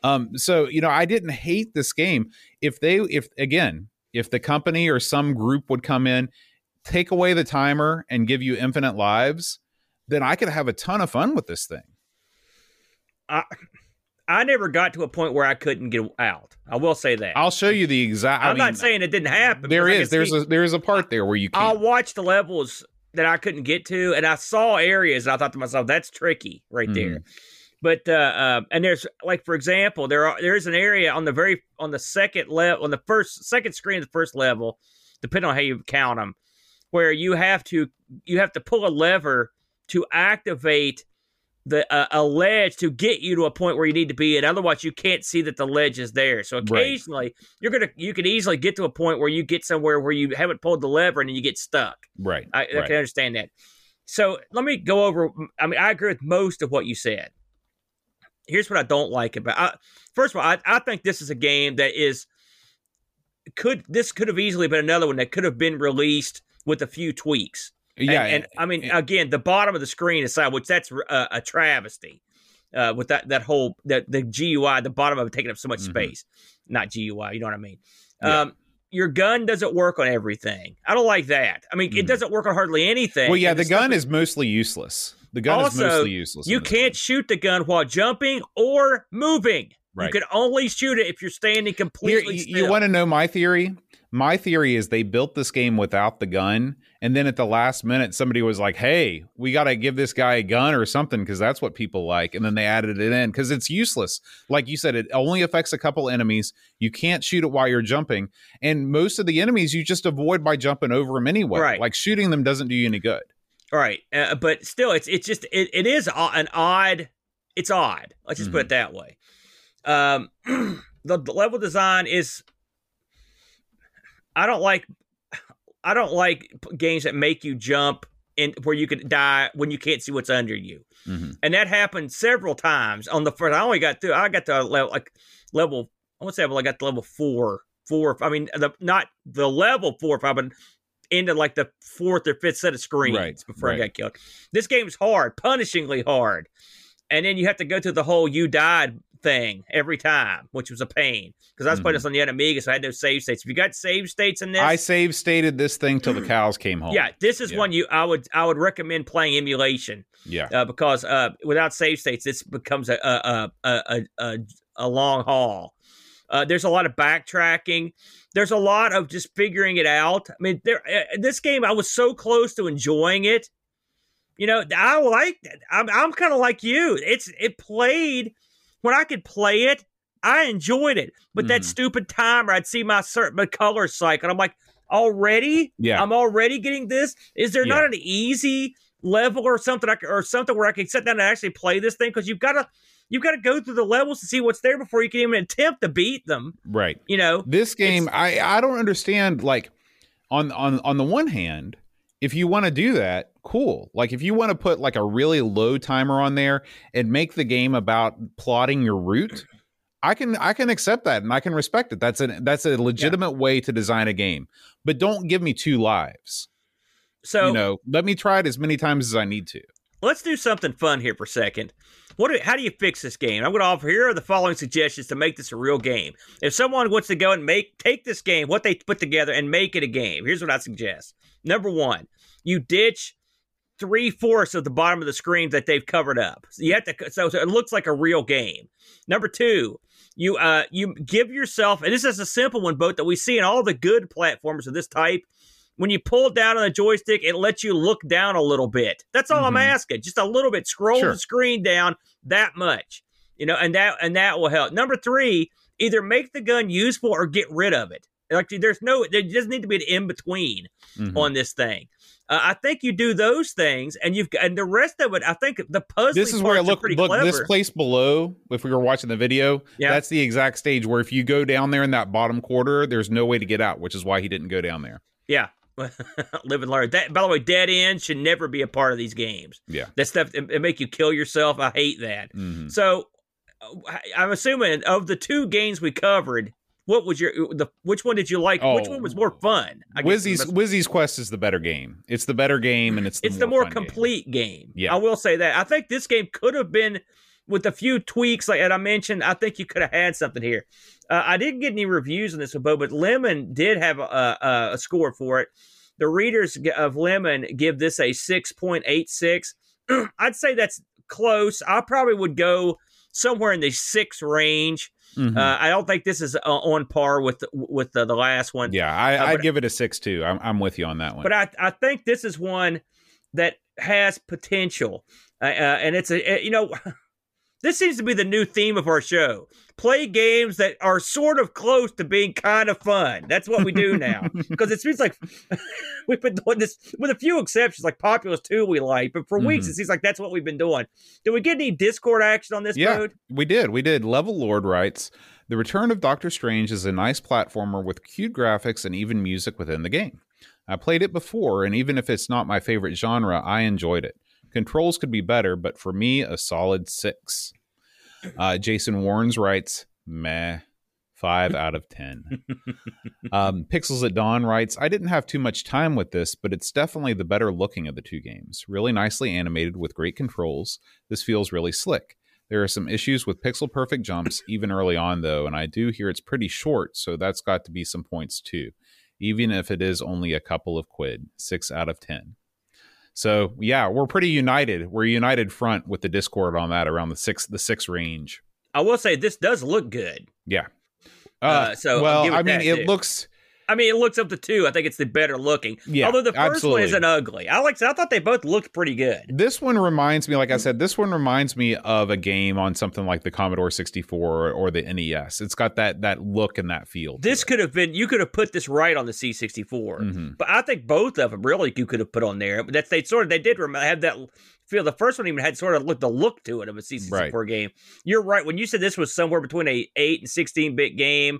Um, so, you know, I didn't hate this game. If they, if again, if the company or some group would come in, take away the timer and give you infinite lives, then I could have a ton of fun with this thing. I never got to a point where I couldn't get out. I will say that. I'll show you the exact. I'm not saying it didn't happen. there I is. can There's see- a there's a part there where you I can't. watched the levels that I couldn't get to, and I saw areas, and I thought to myself, "That's tricky, right Mm-hmm. there." But uh, uh, and there's like for example, there are there is an area on the very on the second level on the first second screen of the first level, depending on how you count them, where you have to you have to pull a lever to activate the uh, a ledge to get you to a point where you need to be, and otherwise you can't see that the ledge is there. So occasionally you're gonna you can easily get to a point where you get somewhere where you haven't pulled the lever and then you get stuck. Right. I, I can understand that. So let me go over. I mean, I agree with most of what you said. Here's what I don't like about. I, first of all, I, I think this is a game that is could this could have easily been another one that could have been released with a few tweaks. And- Yeah. and, I mean, and- again, the bottom of the screen aside, which that's a, a travesty. Uh, with that that whole that the GUI, the bottom of it taking up so much Mhm. space, not GUI. You know what I mean? Yeah. Um, your gun doesn't work on everything. I don't like that. I mean, it Mhm. doesn't work on hardly anything. well, yeah, And the stuff gun is mostly useless. The gun is mostly useless. You can't game. shoot the gun while jumping or moving. You Right. can only shoot it if you're standing Here, completely you, still. want to know my theory? My theory is they built this game without the gun, and then at the last minute, somebody was like, "Hey, we got to give this guy a gun or something because that's what people like." And then they added it in because it's useless. Like you said, it only affects a couple enemies. You can't shoot it while you're jumping, and most of the enemies you just avoid by jumping over them anyway. Right. Like shooting them doesn't do you any good. All right, uh, but still, it's it's just it, it is an odd. It's odd. Let's just Mm-hmm. put it that way. Um, the, level design is. I don't like. I don't like games that make you jump in where you could die when you can't see what's under you, Mhm. and that happened several times on the first. I only got through. I got to level like level. I want to say well, I got to level four. Four. I mean, the not the level four, five, but into like the fourth or fifth set of screens Right, before I got killed. This game's hard, punishingly hard. And then you have to go through the whole you died thing every time, which was a pain. Because I was playing Mhm. this on the Amiga, so I had no save states. If you got save states in this, I save stated this thing till the cows came home. yeah, this is Yeah. one you I would I would recommend playing emulation yeah. uh, because uh, without save states, this becomes a a a a, a, a long haul. Uh, there's a lot of backtracking. There's a lot of just figuring it out. I mean, there uh, this game I was so close to enjoying it. You know, I like it. I'm I'm kind of like you. It's it played when I could play it. I enjoyed it, but that Mhm. stupid timer, I'd see my certain my color cycle. And I'm like, already, Yeah. I'm already getting this. Is there not an easy level or something I or something where I can sit down and actually play this thing? Because you've got to you've got to go through the levels to see what's there before you can even attempt to beat them. right. You know, this game i i don't understand like on on on the one hand if you want to do that cool. Like if you want to put like a really low timer on there and make the game about plotting your route i can i can accept that and i can respect it. That's a that's a legitimate way to design a game. But don't give me two lives. So you know let me try it as many times as i need to let's do something fun here for a second. What? Do, how do you fix this game? I'm going to offer here are the following suggestions to make this a real game. If someone wants to go and make take this game, what they put together, and make it a game, here's what I suggest. Number one, you ditch three fourths of the bottom of the screen that they've covered up. So you have to, so, so it looks like a real game. Number two, you uh you give yourself, and this is a simple one, both that we see in all the good platforms of this type. When you pull down on the joystick, it lets you look down a little bit. That's all I'm Mhm. asking. Just a little bit. Scroll Sure. the screen down that much. You know, and that and that will help. Number three, either make the gun useful or get rid of it. Like there's no, there doesn't need to be an in between Mhm. on this thing. Uh, I think you do those things, and you've and the rest of it. I think the puzzle. this is where it look look clever. this place below. If we were watching the video, Yeah. that's the exact stage where if you go down there in that bottom quarter, there's no way to get out, which is why he didn't go down there. Yeah. Live and learn. That, by the way, dead ends should never be a part of these games. Yeah. That stuff it, it make you kill yourself. I hate that. Mhm. So, uh, I'm assuming of the two games we covered, what was your the which one did you like? which Oh. one was more fun? I guess is the Wizzy's Wizzy's Quest is the better game. It's the better game, and it's the it's more the more fun game. complete game. Yeah. I will say that. I think this game could have been with a few tweaks, like that I mentioned. I think you could have had something here. Uh, I didn't get any reviews on this one, but Lemon did have a, a, a score for it. The readers of Lemon give this a six point eight six. I'd say that's close. I probably would go somewhere in the six range. Mhm. Uh, I don't think this is uh, on par with with the, the last one. yeah, I, uh, I'd give it a six too. I'm, I'm with you on that one. But I, I think this is one that has potential, uh, uh, and it's a uh, you know, this seems to be the new theme of our show: play games that are sort of close to being kind of fun. That's what we do now because it seems like we've been doing this with a few exceptions, like Populous Two we like, but for weeks Mhm. it seems like that's what we've been doing. Did we get any Discord action on this Yeah. mode? We did. We did. Level Lord writes The Return of Doctor Strange is a nice platformer with cute graphics and even music within the game. I played it before, and even if it's not my favorite genre, I enjoyed it. Controls could be better, but for me, a solid six. Uh, Jason Warnes writes, Meh. Five out of ten. um, Pixels at Dawn writes, I didn't have too much time with this, but it's definitely the better looking of the two games. Really nicely animated with great controls. This feels really slick. There are some issues with pixel perfect jumps even early on, though, and I do hear it's pretty short, so that's got to be some points too, even if it is only a couple of quid. Six out of ten. So yeah, we're pretty united. We're united front with the Discord on that around the six the six range. I will say this does look good. Yeah. Uh, so well, I mean, it too. looks I mean, it looks up to two. I think it's the better looking. Yeah, Although the first absolutely. one isn't ugly. I like. I thought they both looked pretty good. This one reminds me, like I said, this one reminds me of a game on something like the Commodore 64 or, or the NES. It's got that that look and that feel. This could have been. You could have put this right on the C64. Mhm. But I think both of them really you could have put on there. But that's they sort of they did rem- have that feel. The first one even had sort of look the look to it of a C64 Right. game. You're right when you said this was somewhere between a eight and sixteen bit game.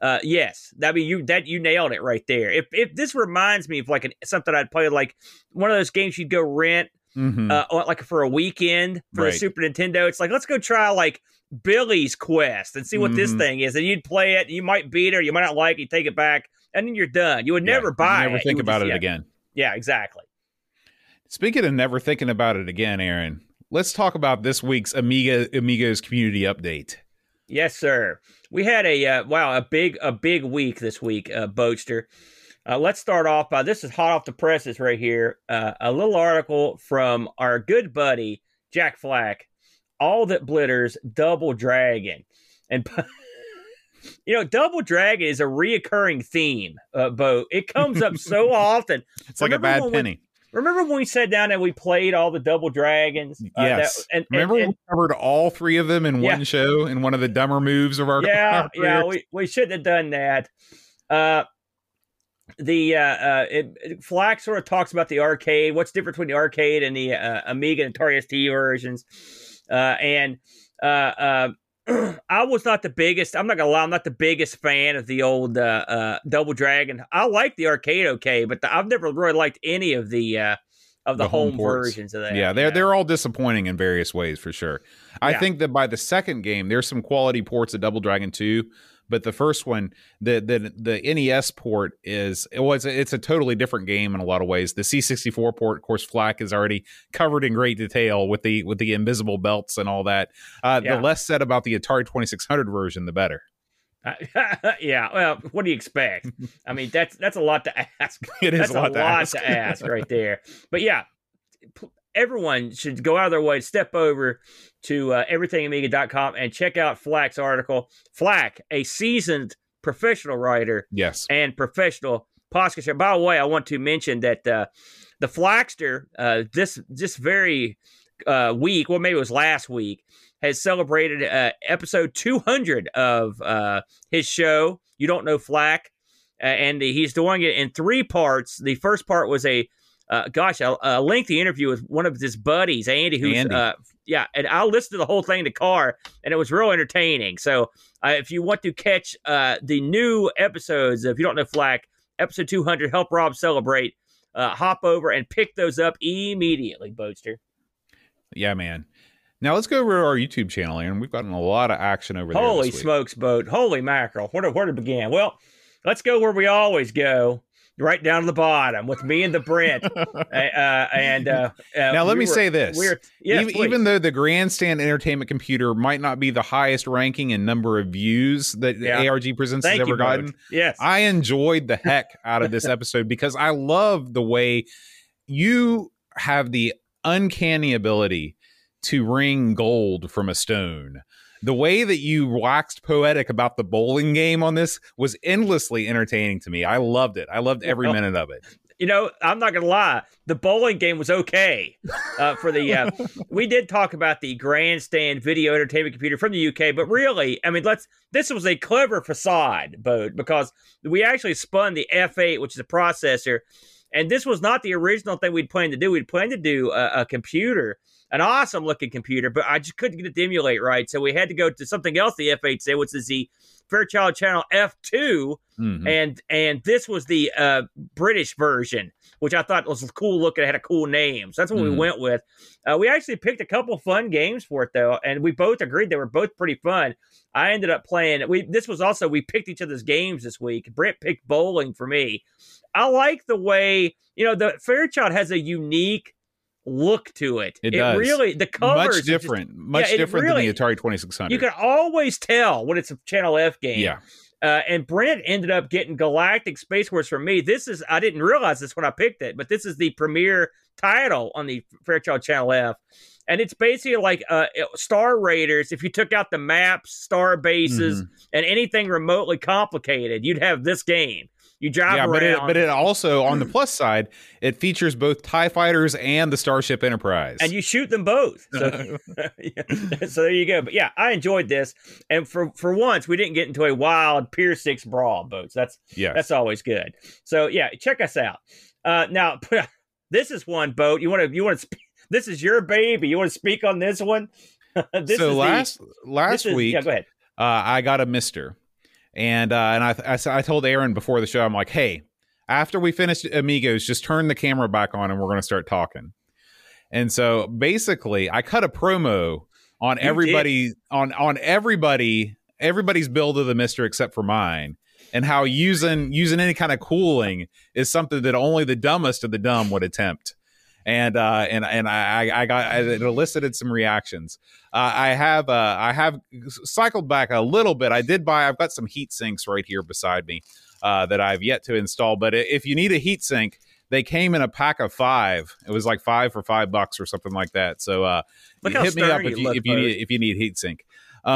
Uh, yes, I mean you that you nailed it right there. If if this reminds me of like an, something I'd play like one of those games you'd go rent Mhm. uh, like for a weekend for Right. a Super Nintendo. It's like let's go try like Billy's Quest and see what this Mhm. thing is. And you'd play it, you might beat it, you might not like it, you take it back, and then you're done. You would never you buy Never it. Think about just- it yeah. again. Yeah, exactly. Speaking of never thinking about it again, Aaron, let's talk about this week's Amiga Amigos community update. Yes, sir. We had a uh, wow a big a big week this week, uh, Boatster. Uh, let's start off by this is hot off the presses right here. Uh, a little article from our good buddy Jack Flack. All that blitters, Double Dragon, and you know Double Dragon is a reoccurring theme. Uh, Bo, it comes up so often. It's like a bad penny. Remember when we sat down and we played all the Double Dragons? Uh, that- yes. and, and- Remember and- we covered all three of them in Yeah. one show in one of the dumber moves of our yeah, yeah, we, we shouldn't have done that. Uh, the uh, uh, it- Flack sort of talks about the arcade. What's different between the arcade and the uh, Amiga and Atari ST versions? Uh, and uh, uh, I was not the biggest. I'm not gonna lie. I'm not the biggest fan of the old uh, uh, Double Dragon. I like the arcade okay, but the, I've never really liked any of the uh, of the, The home home, versions of that. Yeah, they're they're all disappointing in various ways for sure. I Yeah. think that by the second game, there's some quality ports of Double Dragon 2, but the first one, the the the NES port is it was it's a totally different game in a lot of ways. The C64 port, of course, Flack is already covered in great detail with the with the invisible belts and all that. Uh, Yeah. The less said about the Atari 2600 version, the better. yeah. Well, what do you expect? I mean, that's that's a lot to ask. It is That's a lot, to, ask. to ask right there. But yeah, everyone should go out of their way to step over to uh, everythingamiga.com and check out Flack's article. Flack, a seasoned professional writer yes. and professional podcaster. By the way, I want to mention that uh, the Flaxter uh, this this very uh, week, well, maybe it was last week, has celebrated uh, episode 200 of uh, his show. You don't know Flack, uh, and he's doing it in three parts. The first part was a uh, gosh, a, a lengthy interview with one of his buddies, Andy, who's Andy. Uh, yeah, and I'll listen to the whole thing in the car, and it was real entertaining. So uh, if you want to catch uh, the new episodes, if you don't know Flack, episode 200, help Rob celebrate. Uh, hop over and pick those up immediately, Boaster. Yeah, man. Now let's go over to our YouTube channel, Aaron. We've gotten a lot of action over there. Holy smokes, boat! Holy mackerel! Where to where to begin? Well, let's go where we always go, right down to the bottom with me and the Brent. uh, and uh, uh, Now, let we me were- say this. We're yes, even, even though the grandstand entertainment computer might not be the highest ranking in number of views that Yeah. ARG Presents Thank has ever gotten. Yes, I enjoyed the heck out of this episode because I love the way you have the uncanny ability to wring gold from a stone. The way that you waxed poetic about the bowling game on this was endlessly entertaining to me. I loved it. I loved every minute of it. you know, I'm not gonna lie. The bowling game was okay uh, for the. Uh, we did talk about the grandstand video entertainment computer from the UK, but really, I mean, let's. This was a clever facade, boat, because we actually spun the F8, which is a processor, and this was not the original thing we'd planned to do. We'd planned to do a, a computer, an awesome looking computer, but I just couldn't get it to emulate right, so we had to go to something else the F8 said, which is the Fairchild Channel F2 Mhm. and and this was the uh, British version, which I thought was cool looking. It had a cool name, so that's what we Mhm. went with. Uh, we actually picked a couple fun games for it though, and we both agreed they were both pretty fun. I ended up playing. We this was also we picked each other's games this week. Brent picked bowling for me. I like the way you know the Fairchild has a unique look to it. It does. really the covers much are just- different, much it different really- than the Atari Twenty Six Hundred. you can always tell when it's a Channel F game. yeah, Uh, and Brent ended up getting Galactic Space Wars for me. This is I didn't realize this when I picked it, but this is the premiere title on the Fairchild Channel F, and it's basically like uh, Star Raiders. If you took out the maps, star bases, Mhm. and anything remotely complicated, you'd have this game. You drive yeah, but it, but it also on the plus side, it features both Tie Fighters and the Starship Enterprise. and you shoot them both. So, yeah. so there you go. But yeah, I enjoyed this, and for for once, we didn't get into a wild Pier Six brawl, boats. That's yes, That's always good. So yeah, check us out. Uh, now this is one boat you want to you want to. Sp- this is your baby. You want to speak on this one? this so is last the, last this is- week, yeah, go ahead. uh, I got a Mister, and uh, and i i told Aaron before the show, I'm like, hey, after we finish Amigos, just turn the camera back on, and we're going to start talking. And so basically, I cut a promo on You everybody on on everybody everybody's build of the Mister except for mine. And how using using any kind of cooling is something that only the dumbest of the dumb would attempt and uh, and and I, I got it elicited some reactions. Uh, I have uh, I have cycled back a little bit. I did buy. I've got some heat sinks right here beside me uh, that I've yet to install. But if you need a heat sink, they came in a pack of five. It was like five for five bucks or something like that. So uh, hit me up if you you if you need if you need heat sink.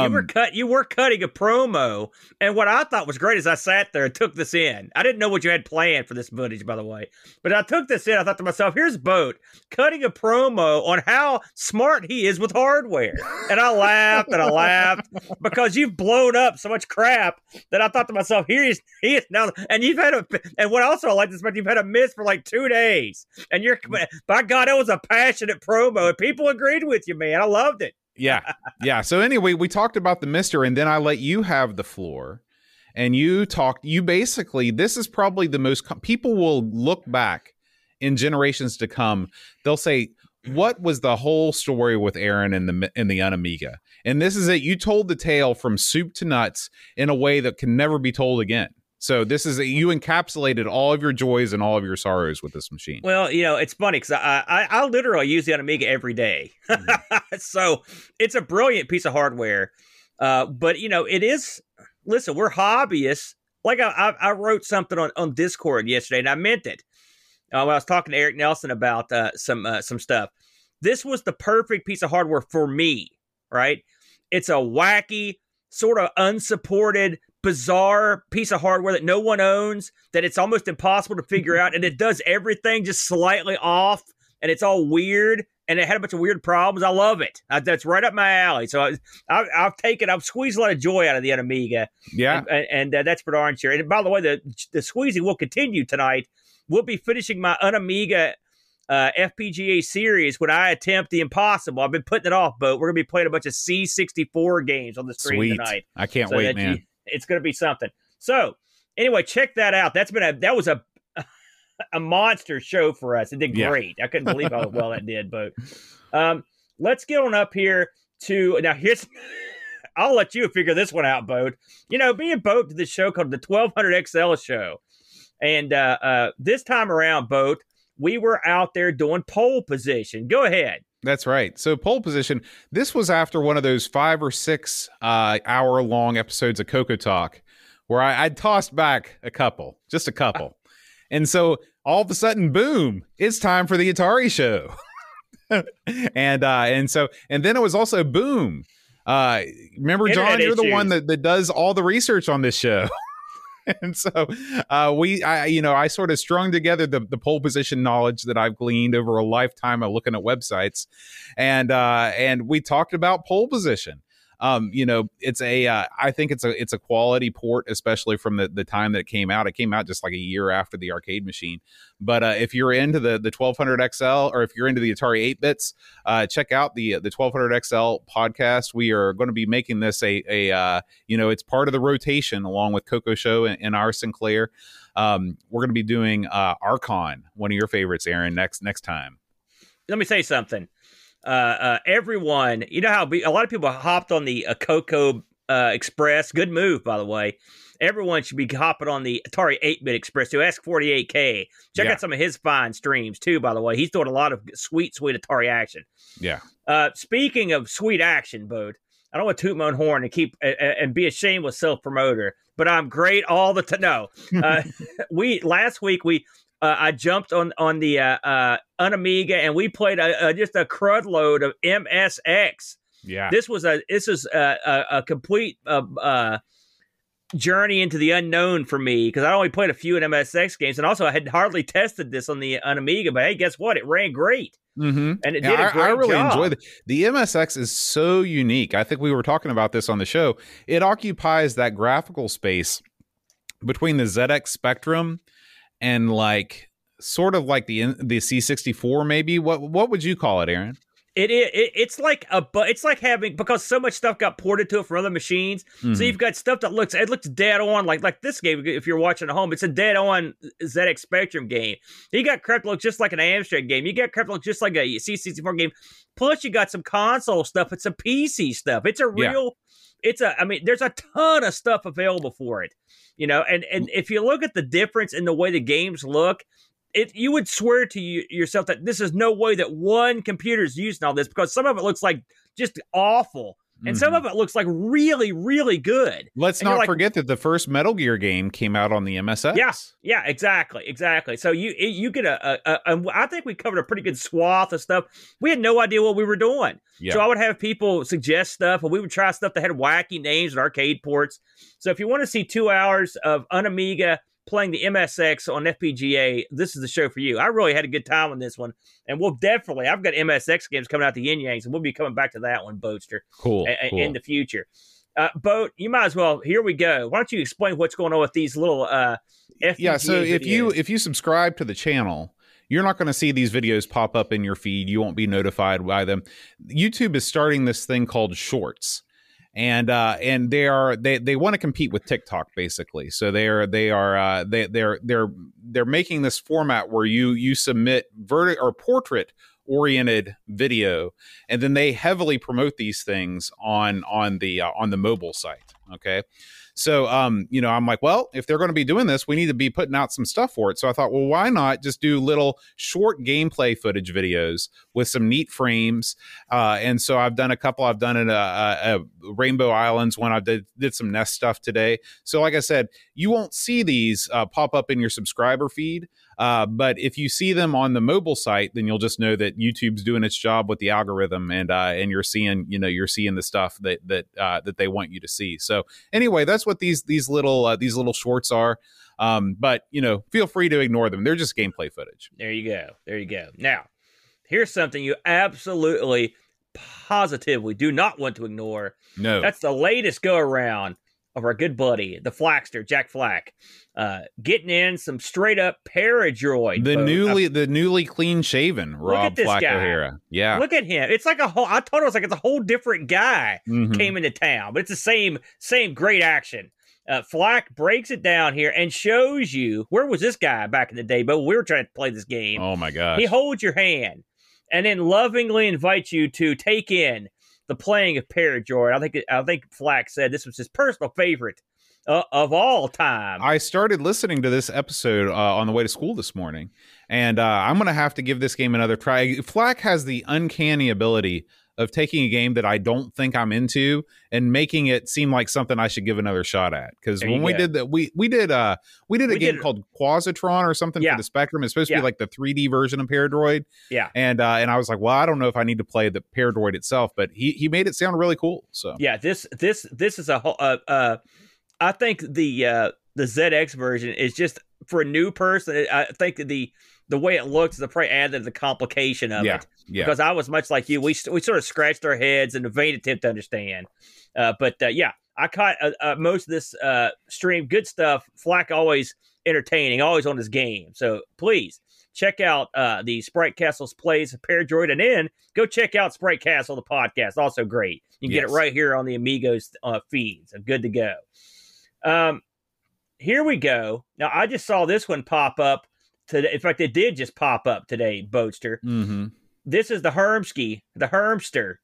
You Um, were cut. You were cutting a promo, and what I thought was great is I sat there and took this in. I didn't know what you had planned for this footage, by the way, but I took this in. I thought to myself, "Here's Boat cutting a promo on how smart he is with hardware," and I laughed and I laughed because you've blown up so much crap that I thought to myself, "Here he is, he is now." And you've had a, and what also I like this, but you've had a miss for like two days, and you're, by God, it was a passionate promo, and people agreed with you, man. I loved it. Yeah yeah so anyway we talked about the mister and then i let you have the floor and you talked you basically this is probably the most people will look back in generations to come they'll say what was the whole story with Aaron and the in the Unamiga? And this is it. You told the tale from soup to nuts in a way that can never be told again. So this is a, you encapsulated all of your joys and all of your sorrows with this machine. Well, you know, it's funny because I, I I literally use the Amiga every day. Mm-hmm. so it's a brilliant piece of hardware. Uh, but you know, it is. Listen, we're hobbyists. Like I, I, I wrote something on, on Discord yesterday, and I meant it. Uh, when I was talking to Eric Nelson about uh, some uh, some stuff. This was the perfect piece of hardware for me. Right? It's a wacky, sort of unsupported bizarre piece of hardware that no one owns that it's almost impossible to figure out and it does everything just slightly off and it's all weird and it had a bunch of weird problems i love it I, that's right up my alley so I, I, have taken i've squeezed a lot of joy out of the amiga yeah and, and, uh, that's for darn sure and by the way the, the squeezing will continue tonight we'll be finishing my unamiga uh, FPGA series when I attempt the impossible. I've been putting it off, but we're gonna be playing a bunch of C64 games on the stream Sweet. tonight. I can't so wait, man. You, it's going to be something. So anyway, check that out. That's been a that was a a monster show for us. It did great. I couldn't believe how well it did. But um, let's get on up here to now. Here's I'll let you figure this one out, Boat. You know, being Boat to this show called the 1200 XL show, and uh, uh, this time around, Boat, we were out there doing pole position. Go ahead. That's right. So pole position. This was after one of those five or six uh, hour long episodes of Coco Talk, where I, I tossed back a couple, just a couple, and so all of a sudden, boom! It's time for the Atari show, and uh, and so and then it was also boom. Uh, remember, John, you're the one that, that does all the research on this show. and so uh, we, I, you know, I sort of strung together the, the pole position knowledge that I've gleaned over a lifetime of looking at websites, and uh, and we talked about pole position um, you know, it's a uh, I think it's a it's a quality port, especially from the, the time that it came out. It came out just like a year after the arcade machine. But uh, if you're into the the 1200 XL or if you're into the Atari 8 bits, uh, check out the the 1200 XL podcast. We are going to be making this a a uh, you know it's part of the rotation along with Coco Show and, and our Sinclair. Um, we're going to be doing uh, Archon, one of your favorites, Aaron, next next time. Let me say something uh, uh, everyone, you know how a lot of people hopped on the uh, Coco uh, Express. Good move, by the way. Everyone should be hopping on the Atari 8 bit Express to ask 48K. Check yeah. out some of his fine streams, too, by the way. He's doing a lot of sweet, sweet Atari action. Yeah. Uh, speaking of sweet action, Bode, I don't want to toot my own horn and keep and be a shameless self promoter, but I'm great all the time. No, uh, we last week we uh, I jumped on on the uh, uh, Unamiga and we played a, a, just a crud load of MSX. Yeah, this was a this is a, a, a complete uh, uh, journey into the unknown for me because I only played a few in MSX games, and also I had hardly tested this on the Unamiga. But hey, guess what? It ran great. Mm-hmm. And it did yeah, a great I, I really job. enjoy the, the MSX is so unique. I think we were talking about this on the show. It occupies that graphical space between the ZX Spectrum and like sort of like the the C64 maybe what what would you call it Aaron it, it, it's like a but it's like having because so much stuff got ported to it from other machines. Mm-hmm. So you've got stuff that looks it looks dead on like like this game. If you're watching at home, it's a dead on ZX Spectrum game. You got crap looks just like an Amstrad game. You got crap looks just like a C64 game. Plus you got some console stuff. It's a PC stuff. It's a real. Yeah. It's a. I mean, there's a ton of stuff available for it you know and and if you look at the difference in the way the games look it you would swear to you, yourself that this is no way that one computer is using all this because some of it looks like just awful and mm-hmm. some of it looks like really, really good. Let's and not like, forget that the first Metal Gear game came out on the MSX. Yeah, yeah, exactly, exactly. So you you get a, a, a, a I think we covered a pretty good swath of stuff. We had no idea what we were doing. Yeah. So I would have people suggest stuff, and we would try stuff that had wacky names and arcade ports. So if you want to see two hours of Unamiga playing the MSX on FPGA, this is the show for you. I really had a good time on this one, and we'll definitely. I've got MSX games coming out the Yin Yangs, and we'll be coming back to that one, Boatster. Cool, a- cool. In the future, uh, Boat, you might as well. Here we go. Why don't you explain what's going on with these little uh, FPGA Yeah. So videos? if you if you subscribe to the channel. You're not going to see these videos pop up in your feed. You won't be notified by them. YouTube is starting this thing called Shorts and uh, and they are they they want to compete with TikTok basically. So they are they are uh, they they're they're they're making this format where you you submit vertic or portrait oriented video and then they heavily promote these things on on the uh, on the mobile site okay so, um, you know, I'm like, well, if they're going to be doing this, we need to be putting out some stuff for it. So I thought, well, why not just do little short gameplay footage videos with some neat frames? Uh, and so I've done a couple. I've done it a, a, a Rainbow Islands when I did did some NES stuff today. So, like I said, you won't see these uh, pop up in your subscriber feed. Uh, but if you see them on the mobile site, then you'll just know that YouTube's doing its job with the algorithm, and uh, and you're seeing you know you're seeing the stuff that that uh, that they want you to see. So anyway, that's what these these little uh, these little shorts are. Um, but you know, feel free to ignore them. They're just gameplay footage. There you go. There you go. Now, here's something you absolutely positively do not want to ignore. No, that's the latest go around of our good buddy, the Flackster, Jack Flack, uh, getting in some straight up Paradroid. The newly the newly clean shaven Rob Flack O'Hara. Yeah, look at him. It's like a whole. I told him it was like it's a whole different guy mm-hmm. came into town, but it's the same same great action. Uh, Flack breaks it down here and shows you where was this guy back in the day, but we were trying to play this game. Oh my god! He holds your hand and then lovingly invites you to take in the playing of Paradroid. I think I think Flack said this was his personal favorite uh, of all time. I started listening to this episode uh, on the way to school this morning, and uh, I'm going to have to give this game another try. Flack has the uncanny ability of taking a game that I don't think I'm into and making it seem like something I should give another shot at. Because when we did that, we we did uh we did a we game did, called Quazatron or something yeah. for the Spectrum. It's supposed to yeah. be like the 3D version of Paradroid. Yeah, and uh, and I was like, well, I don't know if I need to play the Paradroid itself, but he he made it sound really cool. So yeah, this this this is a whole. Uh, uh, I think the uh the ZX version is just for a new person. I think the the way it looks, the probably added the complication of yeah, it. Yeah. Because I was much like you. We we sort of scratched our heads in a vain attempt to understand. Uh, but uh, yeah, I caught uh, uh most of this uh, stream. Good stuff. Flack always entertaining, always on his game. So please check out uh, the Sprite Castle's plays Paradroid, and then go check out Sprite Castle, the podcast. Also great. You can yes. get it right here on the Amigos feed. So good to go. Um, here we go. Now I just saw this one pop up today. In fact, it did just pop up today, Boatster. Mm-hmm. This is the Hermsky, the Hermster,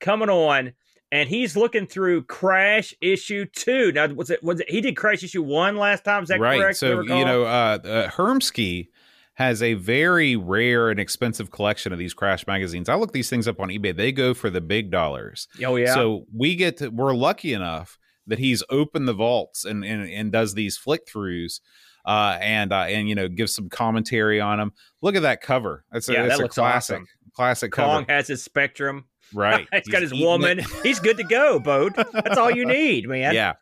coming on, and he's looking through Crash issue two. Now, was it was it he did Crash issue one last time? Is that right? correct? So you know, uh, uh, Hermsky has a very rare and expensive collection of these crash magazines. I look these things up on eBay. They go for the big dollars. Oh yeah. So we get to we're lucky enough that he's opened the vaults and and, and does these flick throughs uh, and uh, and you know give some commentary on them. Look at that cover. That's a, yeah, that a classic awesome. classic Kong cover. has his spectrum. Right. He's got his woman. He's good to go, Boat. That's all you need, man. Yeah.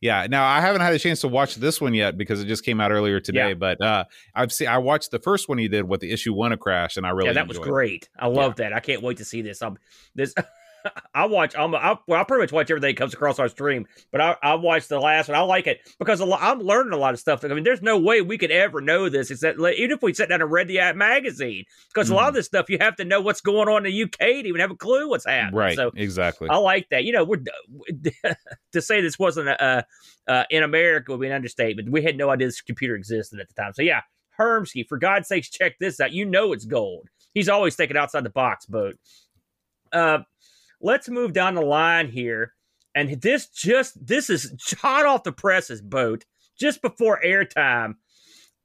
Yeah. Now I haven't had a chance to watch this one yet because it just came out earlier today. Yeah. But uh, I've seen I watched the first one he did with the issue one of Crash, and I really yeah that was great. It. I love yeah. that. I can't wait to see this. I'm this. I watch. I'm, I, well, I pretty much watch everything that comes across our stream, but I, I watched the last one. I like it because I'm learning a lot of stuff. I mean, there's no way we could ever know this except even if we sat down and read the magazine, because mm. a lot of mm-hmm. this stuff you have to know what's going on in the UK to even have a clue what's happening. Right. So exactly. I like that. You know, we're to say this wasn't a, uh, in America would be an understatement. We had no idea this computer existed at the time. So yeah, Hermsky, for God's sakes, check this out. You know it's gold. He's always thinking outside the box, but. Uh, let's move down the line here. And this just this is hot off the presses, boat. Just before airtime,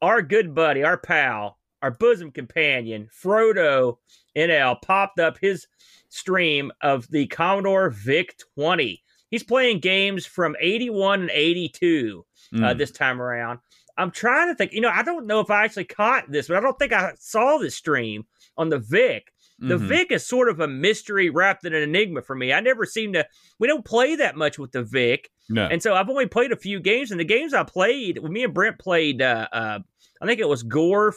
our good buddy, our pal, our bosom companion, Frodo NL, popped up his stream of the Commodore VIC 20. He's playing games from 81 and 82 mm. uh, hmm. this time around. I'm trying to think, you know, I don't know if I actually caught this, but I don't think I saw this stream on the VIC. The mm-hmm. Vic is sort of a mystery wrapped in an enigma for me. I never seem to. We don't play that much with the Vic, no. and so I've only played a few games. And the games I played, me and Brent played, uh, uh, I think it was Gorf,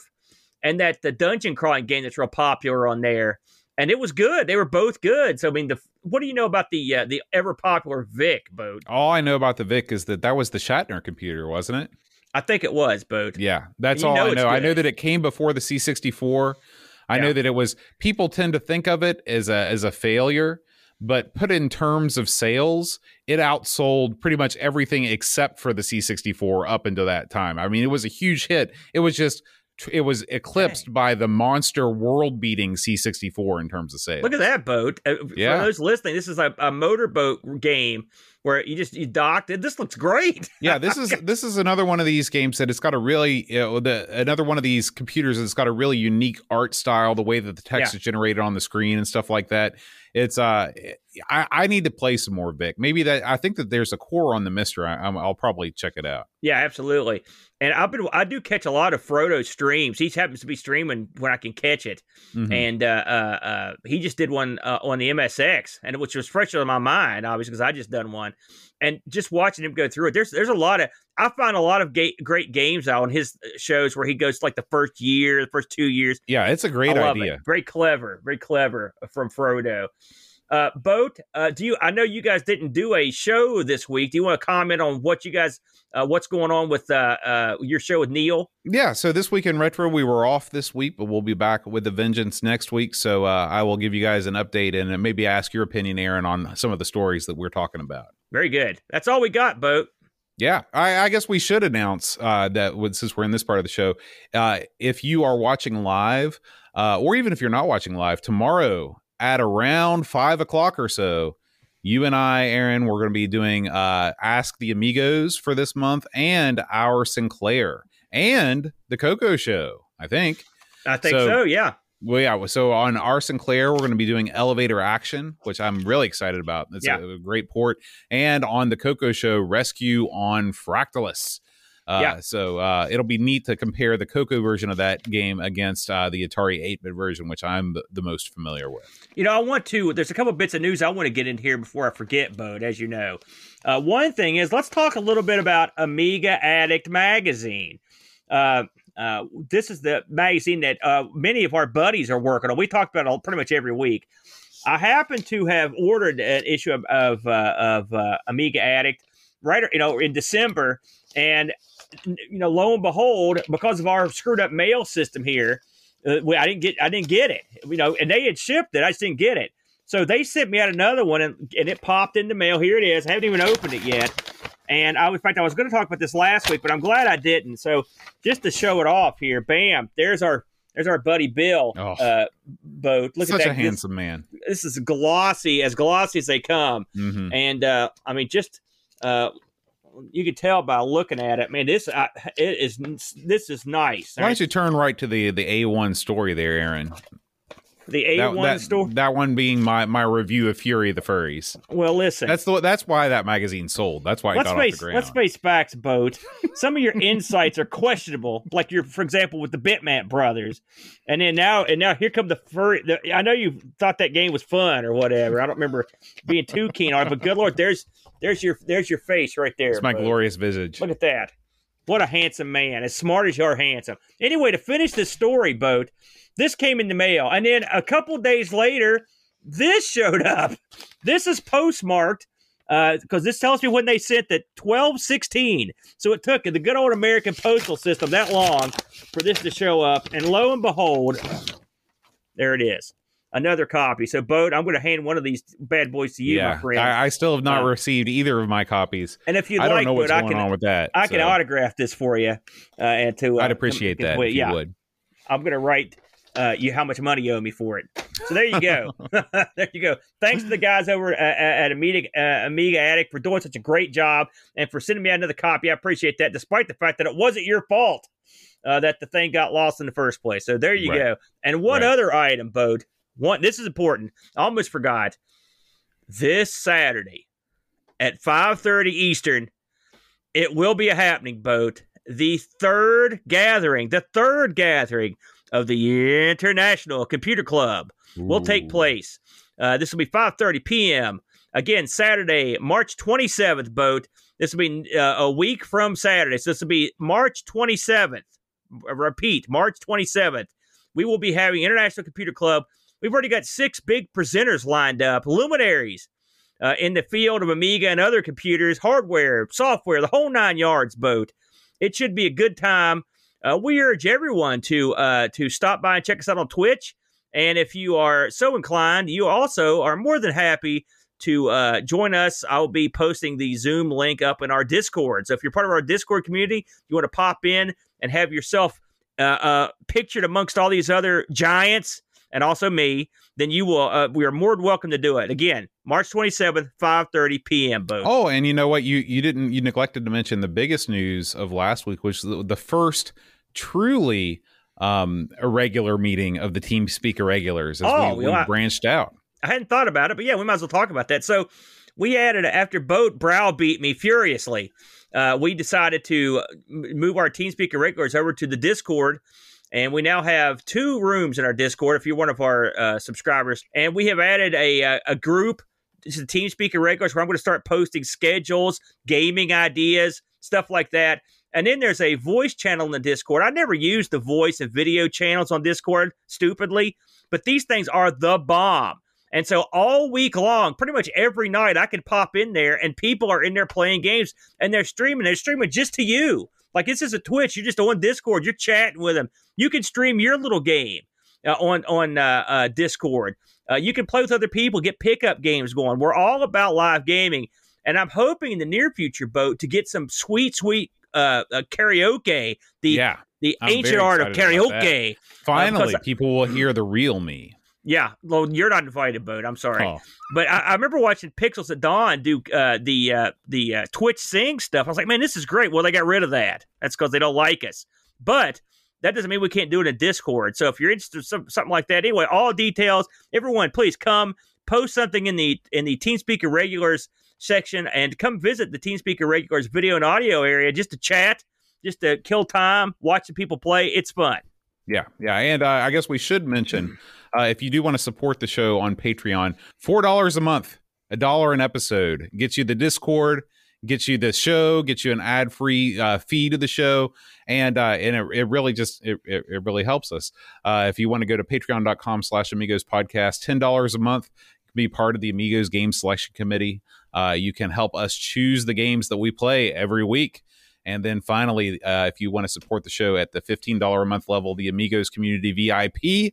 and that the dungeon crawling game that's real popular on there, and it was good. They were both good. So I mean, the what do you know about the uh, the ever popular Vic boat? All I know about the Vic is that that was the Shatner computer, wasn't it? I think it was boat. Yeah, that's all know I know. I know that it came before the C64 I yeah. know that it was people tend to think of it as a as a failure, but put in terms of sales, it outsold pretty much everything except for the C64 up until that time. I mean, it was a huge hit. It was just it was eclipsed Dang. by the monster world-beating C64 in terms of sales. Look at that boat! Uh, yeah. For those listening, this is a, a motorboat game where you just you docked. it. This looks great. yeah, this is this is another one of these games that it's got a really you know, the another one of these computers that's got a really unique art style, the way that the text yeah. is generated on the screen and stuff like that. It's uh, I, I need to play some more Vic. Maybe that I think that there's a core on the MiSTer. I, will probably check it out. Yeah, absolutely. And I've been I do catch a lot of Frodo streams. He happens to be streaming when I can catch it, mm-hmm. and uh, uh, uh, he just did one uh, on the MSX, and which was fresh on my mind, obviously because I just done one, and just watching him go through it. There's there's a lot of I find a lot of ga- great games out on his uh, shows where he goes like the first year, the first two years. Yeah, it's a great idea. It. Very clever, very clever from Frodo. Uh, Boat, uh, do you? I know you guys didn't do a show this week. Do you want to comment on what you guys, uh, what's going on with uh, uh, your show with Neil? Yeah. So this week in retro, we were off this week, but we'll be back with the vengeance next week. So uh, I will give you guys an update and maybe ask your opinion, Aaron, on some of the stories that we're talking about. Very good. That's all we got, Boat. Yeah, I, I, guess we should announce uh, that since we're in this part of the show, uh, if you are watching live, uh, or even if you're not watching live, tomorrow at around five o'clock or so, you and I, Aaron, we're going to be doing uh, Ask the Amigos for this month and our Sinclair and the Coco Show, I think. I think so, so yeah. Well, yeah. So on our Sinclair, we're going to be doing Elevator Action, which I'm really excited about. It's yeah. a, a, great port. And on the Coco Show, Rescue on Fractalus. Uh, yeah. So uh, it'll be neat to compare the Coco version of that game against uh, the Atari 8 bit version, which I'm the, most familiar with. You know, I want to, there's a couple bits of news I want to get in here before I forget, Bode, as you know. Uh, one thing is, let's talk a little bit about Amiga Addict Magazine. Uh, uh, this is the magazine that many of our buddies are working on. We talk about it pretty much every week. I happen to have ordered an issue of, of, of Amiga Addict right, you know, in December, and you know, lo and behold, because of our screwed up mail system here, uh, I didn't get I didn't get it. You know, and they had shipped it. I just didn't get it. So they sent me out another one, and, and it popped in the mail. Here it is. I haven't even opened it yet. And I, in fact, I was going to talk about this last week, but I'm glad I didn't. So just to show it off here, bam! There's our there's our buddy Bill oh, uh, boat. Look such at that. a handsome this, man. This is glossy, as glossy as they come. Mm-hmm. And uh, I mean, just uh, you could tell by looking at it. Man, this uh, it is this is nice. Why don't you turn right to the the A one story there, Aaron? The A one story. That one being my my review of Fury of the Furries. Well, listen. That's the that's why that magazine sold. That's why it let's got face, off the ground. Let's face facts, boat. Some of your insights are questionable. Like your, for example, with the Bitmap brothers, and then now and now here come the furry. The, I know you thought that game was fun or whatever. I don't remember being too keen on it, but good lord, there's there's your there's your face right there. It's my glorious visage. Look at that. What a handsome man, as smart as you're handsome. Anyway, to finish this story, boat this came in the mail. And then a couple days later, this showed up. This is postmarked because uh, this tells me when they sent the 1216. So it took the good old American postal system that long for this to show up. And lo and behold, there it is. Another copy. So, Boat, I'm going to hand one of these bad boys to you, yeah, my friend. I, I still have not uh, received either of my copies. And if you'd I don't like, know what's going I can, on with that. I so. can autograph this for you. Uh, and to uh, I'd appreciate that. If yeah. would. I'm going to write uh, you how much money you owe me for it. So there you go. there you go. Thanks to the guys over at, at Amiga, uh, Amiga Addict for doing such a great job and for sending me another copy. I appreciate that, despite the fact that it wasn't your fault uh, that the thing got lost in the first place. So there you right. go. And one right. other item, Bode. One. This is important. I almost forgot. This Saturday at 5:30 Eastern, it will be a happening, boat. The third gathering, the third gathering of the International Computer Club Ooh. will take place. Uh, this will be 5:30 p.m. Again, Saturday, March 27th. Boat. This will be uh, a week from Saturday. So this will be March 27th. Repeat, March 27th. We will be having International Computer Club. We've already got six big presenters lined up, luminaries uh, in the field of Amiga and other computers, hardware, software, the whole nine yards. Boat. It should be a good time uh, we urge everyone to uh, to stop by and check us out on Twitch. And if you are so inclined, you also are more than happy to uh, join us. I'll be posting the Zoom link up in our Discord. So if you're part of our Discord community, you want to pop in and have yourself uh, uh, pictured amongst all these other giants and also me, then you will. Uh, we are more than welcome to do it. Again, March twenty seventh, five thirty p.m. Both. Oh, and you know what? You you didn't you neglected to mention the biggest news of last week, which was the, the first truly um irregular meeting of the team speak irregulars as Oh, we, well, we I- branched out. I hadn't thought about it, but yeah, we might as well talk about that. So we added after Boat browbeat me furiously. Uh, we decided to move our TeamSpeak Irregulars over to the Discord, and we now have two rooms in our Discord. If you're one of our uh, subscribers, and we have added a a, a group. This is TeamSpeak Irregulars where I'm going to start posting schedules, gaming ideas, stuff like that. And then there's a voice channel in the Discord. I never used the voice and video channels on Discord, stupidly, but these things are the bomb. And so all week long, pretty much every night, I can pop in there and people are in there playing games and they're streaming. They're streaming just to you. Like this is a Twitch. You're just on Discord. You're chatting with them. You can stream your little game uh, on on uh, uh, Discord. Uh, you can play with other people, get pickup games going. We're all about live gaming, and I'm hoping in the near future, boat to get some sweet, sweet uh, uh, karaoke. The yeah, the I'm ancient art of excited about that. karaoke. finally, people will hear the real me. Yeah, well, you're not invited, boat. I'm sorry. Oh, But I, I remember watching Pixels at Dawn do uh, the uh, the uh, Twitch sing stuff. I was like, man, this is great. Well, they got rid of that. That's because they don't like us. But that doesn't mean we can't do it in Discord. So if you're interested in some, something like that, anyway, all details. Everyone, please come post something in the in the TeamSpeak Irregulars section and come visit the TeamSpeak Irregulars video and audio area just to chat, just to kill time, watch the people play. It's fun. Yeah, yeah, and uh, I guess we should mention uh, if you do want to support the show on Patreon, four dollars a month, a dollar an episode gets you the Discord, gets you the show, gets you an ad free uh, feed of the show, and uh, and it, it really just it, it, it really helps us. Uh, if you want to go to Patreon.com/slash Amigos Podcast, ten dollars a month, can be part of the Amigos Game Selection Committee. Uh, you can help us choose the games that we play every week. And then finally, uh, if you want to support the show at the $15 a month level, the Amigos Community VIP,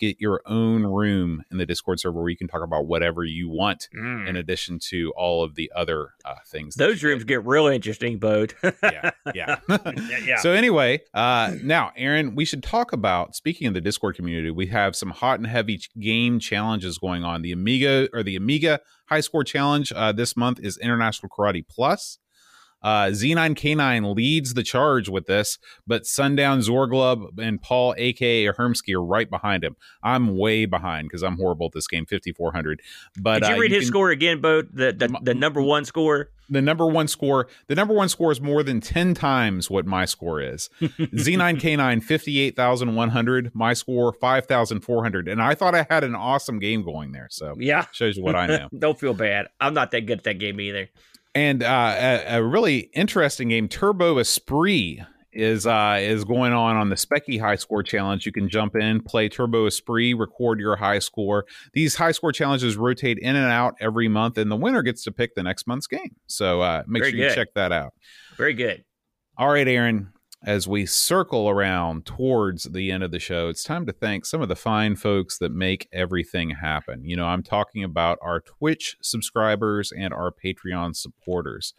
you get your own room in the Discord server where you can talk about whatever you want, in addition to all of the other uh, things. Those rooms get real interesting, Boat. Yeah, yeah. yeah, yeah. So anyway, uh, now Aaron, we should talk about. Speaking of the Discord community, we have some hot and heavy game challenges going on. The Amiga or the Amiga High Score Challenge uh, this month is International Karate Plus. Uh, Z9K9 leads the charge with this, but Sundown Zorglub and Paul, aka Hermsky, are right behind him. I'm way behind because I'm horrible at this game, 5400. But Did you uh, read his can- score again, Boat? The, the the number one score. the number one score the number one score is more than 10 times what my score is z9k9 58100 my score 5400 and i thought i had an awesome game going there so Yeah. shows you what i know Don't feel bad. I'm not that good at that game either. And uh, a, a really interesting game turbo esprit is uh is going on on the Speccy High Score Challenge. You can jump in, play Turbo Esprit, record your high score. These high score challenges rotate in and out every month, and the winner gets to pick the next month's game. So uh, make Very sure you check that out. Very good. All right, Aaron, as we circle around towards the end of the show, it's time to thank some of the fine folks that make everything happen. You know, I'm talking about our Twitch subscribers and our Patreon supporters.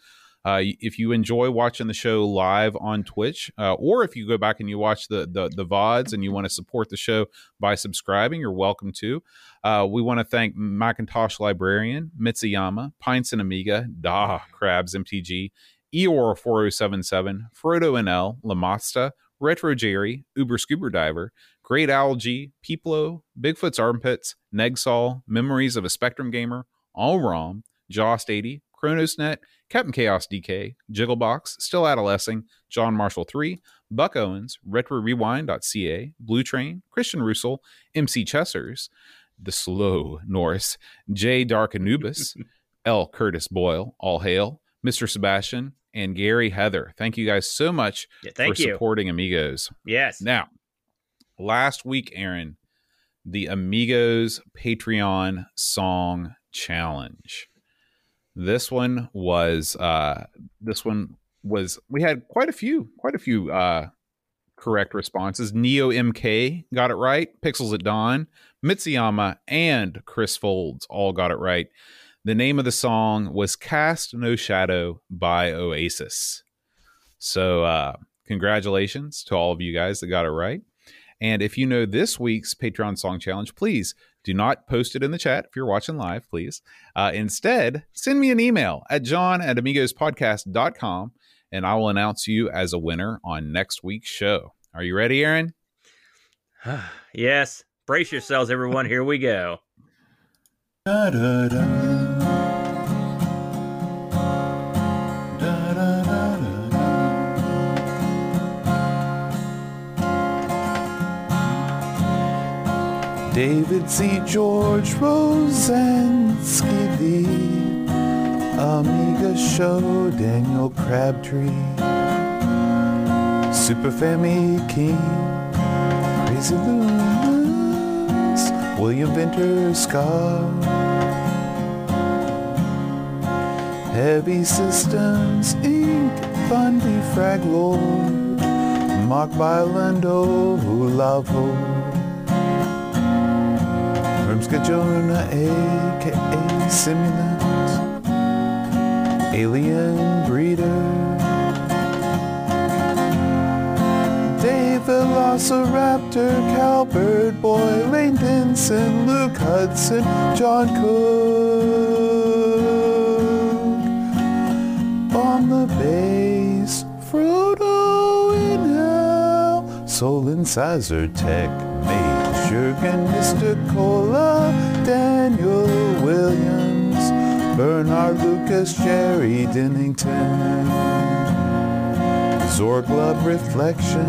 Uh, if you enjoy watching the show live on Twitch, uh, or if you go back and you watch the, the the VODs and you want to support the show by subscribing, you're welcome to. Uh, we want to thank Macintosh Librarian, Mitsuyama, Pints and Amiga, Da, Crabs MTG, Eeyore 4077, Frodo NL, Lamasta, Retro Jerry, Uber Scuba Diver, Great Algae, Peeplo, Bigfoot's Armpits, Negsol, Memories of a Spectrum Gamer, All ROM, Jost 80, ChronosNet, Captain Chaos DK, Jigglebox, Still Adolescing, John Marshall 3, Buck Owens, Retro RetroRewind.ca, Blue Train, Christian Russell, MC Chessers, The Slow Norris, J. Dark Anubis, L. Curtis Boyle, All Hail, Mr. Sebastian, and Gary Heather. Thank you guys so much Yeah, thank for you. supporting Amigos. Yes. Now, last week, Aaron, the Amigos Patreon Song Challenge. This one was uh this one was we had quite a few, quite a few uh correct responses. Neo MK got it right, Pixels at Dawn, Mitsuyama, and Chris Foltz all got it right. The name of the song was Cast No Shadow by Oasis. So uh congratulations to all of you guys that got it right. And if you know this week's Patreon Song Challenge, please do not post it in the chat if you're watching live, please. Uh, instead, send me an email at john at amigospodcast.com and I will announce you as a winner on next week's show. Are you ready, Aaron? yes. Brace yourselves, everyone. Here we go. Da, da, da. David C. George Rosansky, the Amiga Show, Daniel Crabtree, Super Family King, Crazy Loomis, William Vinter Scott, Heavy Systems Inc., Bundy Frag Lord, Mark Bailando, Lavo. Hermsky aka Simulant, Alien Breeder, Dave Velociraptor, Calbert Boy, Lane Denson, Luke Hudson, John Cook, on the bass, Frodo NL, Soul Incisor Tech, Jurgen, Mr. Cola, Daniel Williams, Bernard Lucas, Jerry Dennington, Zorglub Reflection,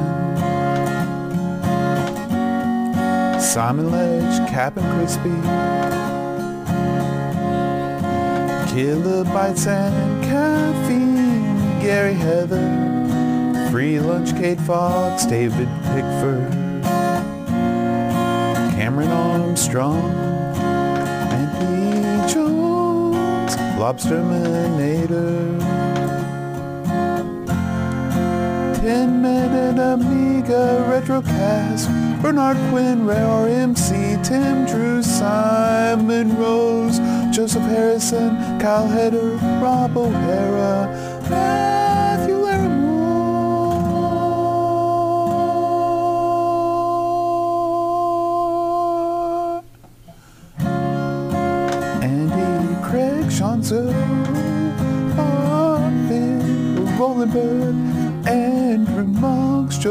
Simon Ledge, Cap and Crispy, Kilobytes and Caffeine, Gary Heather, Free Lunch, Kate Fox, David Pickford, Cameron Armstrong, Anthony Jones, Lobsterminator, 10 Minute Amiga Retrocast, Bernard Quinn, Rare MC, Tim Drew, Simon Rose, Joseph Harrison, Kyle Heder, Rob O'Hara,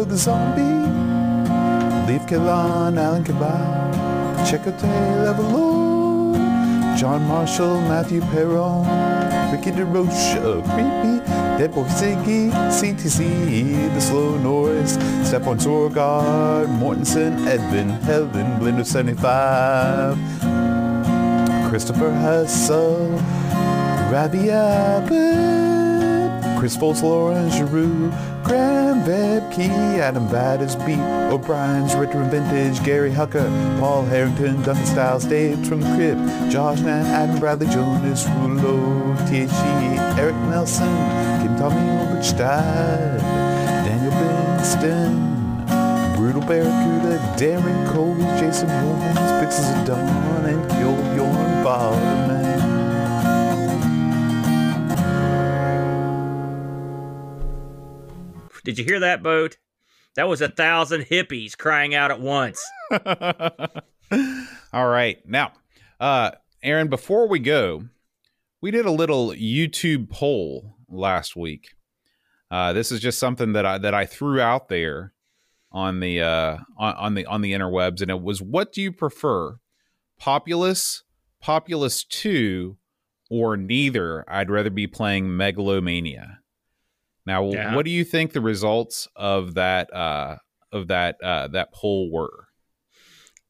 The Zombie, Leave Killan, Alan Cabal, Checote Levelor, John Marshall, Matthew Perron, Ricky DeRocha, Creepy, Dead Boy Ziggy, CTC, The Slow Norris, Step on Sorgard, Mortensen, Edvin, Helen, Blender 75, Christopher Hessel, Ravi Abbott, Chris Foltz, Lauren Giroux, Graham Vebke, Adam Battersby, O'Brien's Retro and Vintage, Gary Hucker, Paul Harrington, Duncan Styles, Dave from the Crypt, Josh Nan, Adam Bradley, Jonas Rulo, THC, Eric Nelson, Kim Tommy Overstein, Daniel Binston, Brutal Barracuda, Darren Cole, Jason Owens, Pixels of Dawn, and Kill Bjorn Balderman. Did you hear that, boat? That was a thousand hippies crying out at once. All right. Now, uh, Aaron, before we go, we did a little YouTube poll last week. Uh, this is just something that I that I threw out there on the uh, on, on the on the interwebs, and it was, "What do you prefer, Populous, Populous Two, or neither?" I'd rather be playing Megalomania. Now, Yeah. what do you think the results of that uh, of that uh, that poll were?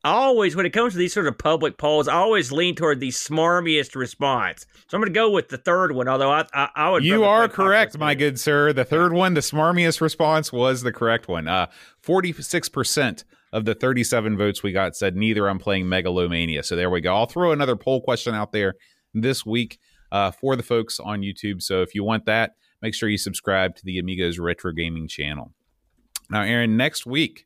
Always, when it comes to these sort of public polls, I always lean toward the smarmiest response. So I'm going to go with the third one. Although I, I, I would. You are correct, my good sir. The third one, the smarmiest response, was the correct one. Uh, 46% of the 37 votes we got said neither I'm playing Megalomania. So there we go. I'll throw another poll question out there this week uh, for the folks on YouTube. So if you want that, make sure you subscribe to the Amigos Retro Gaming channel. Now, Aaron, next week,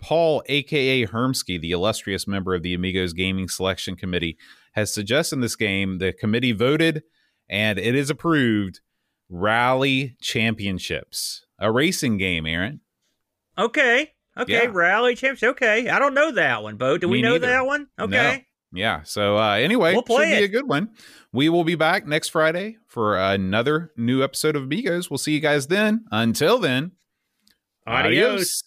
Paul, aka Hermsky, the illustrious member of the Amigos Gaming Selection Committee, has suggested this game. The committee voted and it is approved Rally Championships. a racing game, Aaron. Okay. Okay. Yeah. Rally champs. Okay. I don't know that one, Bo. Do we Me know neither. that one? Okay. Yeah. So uh, anyway, We'll play should be a good one. We will be back next Friday for another new episode of Amigos. We'll see you guys then. Until then, Adios.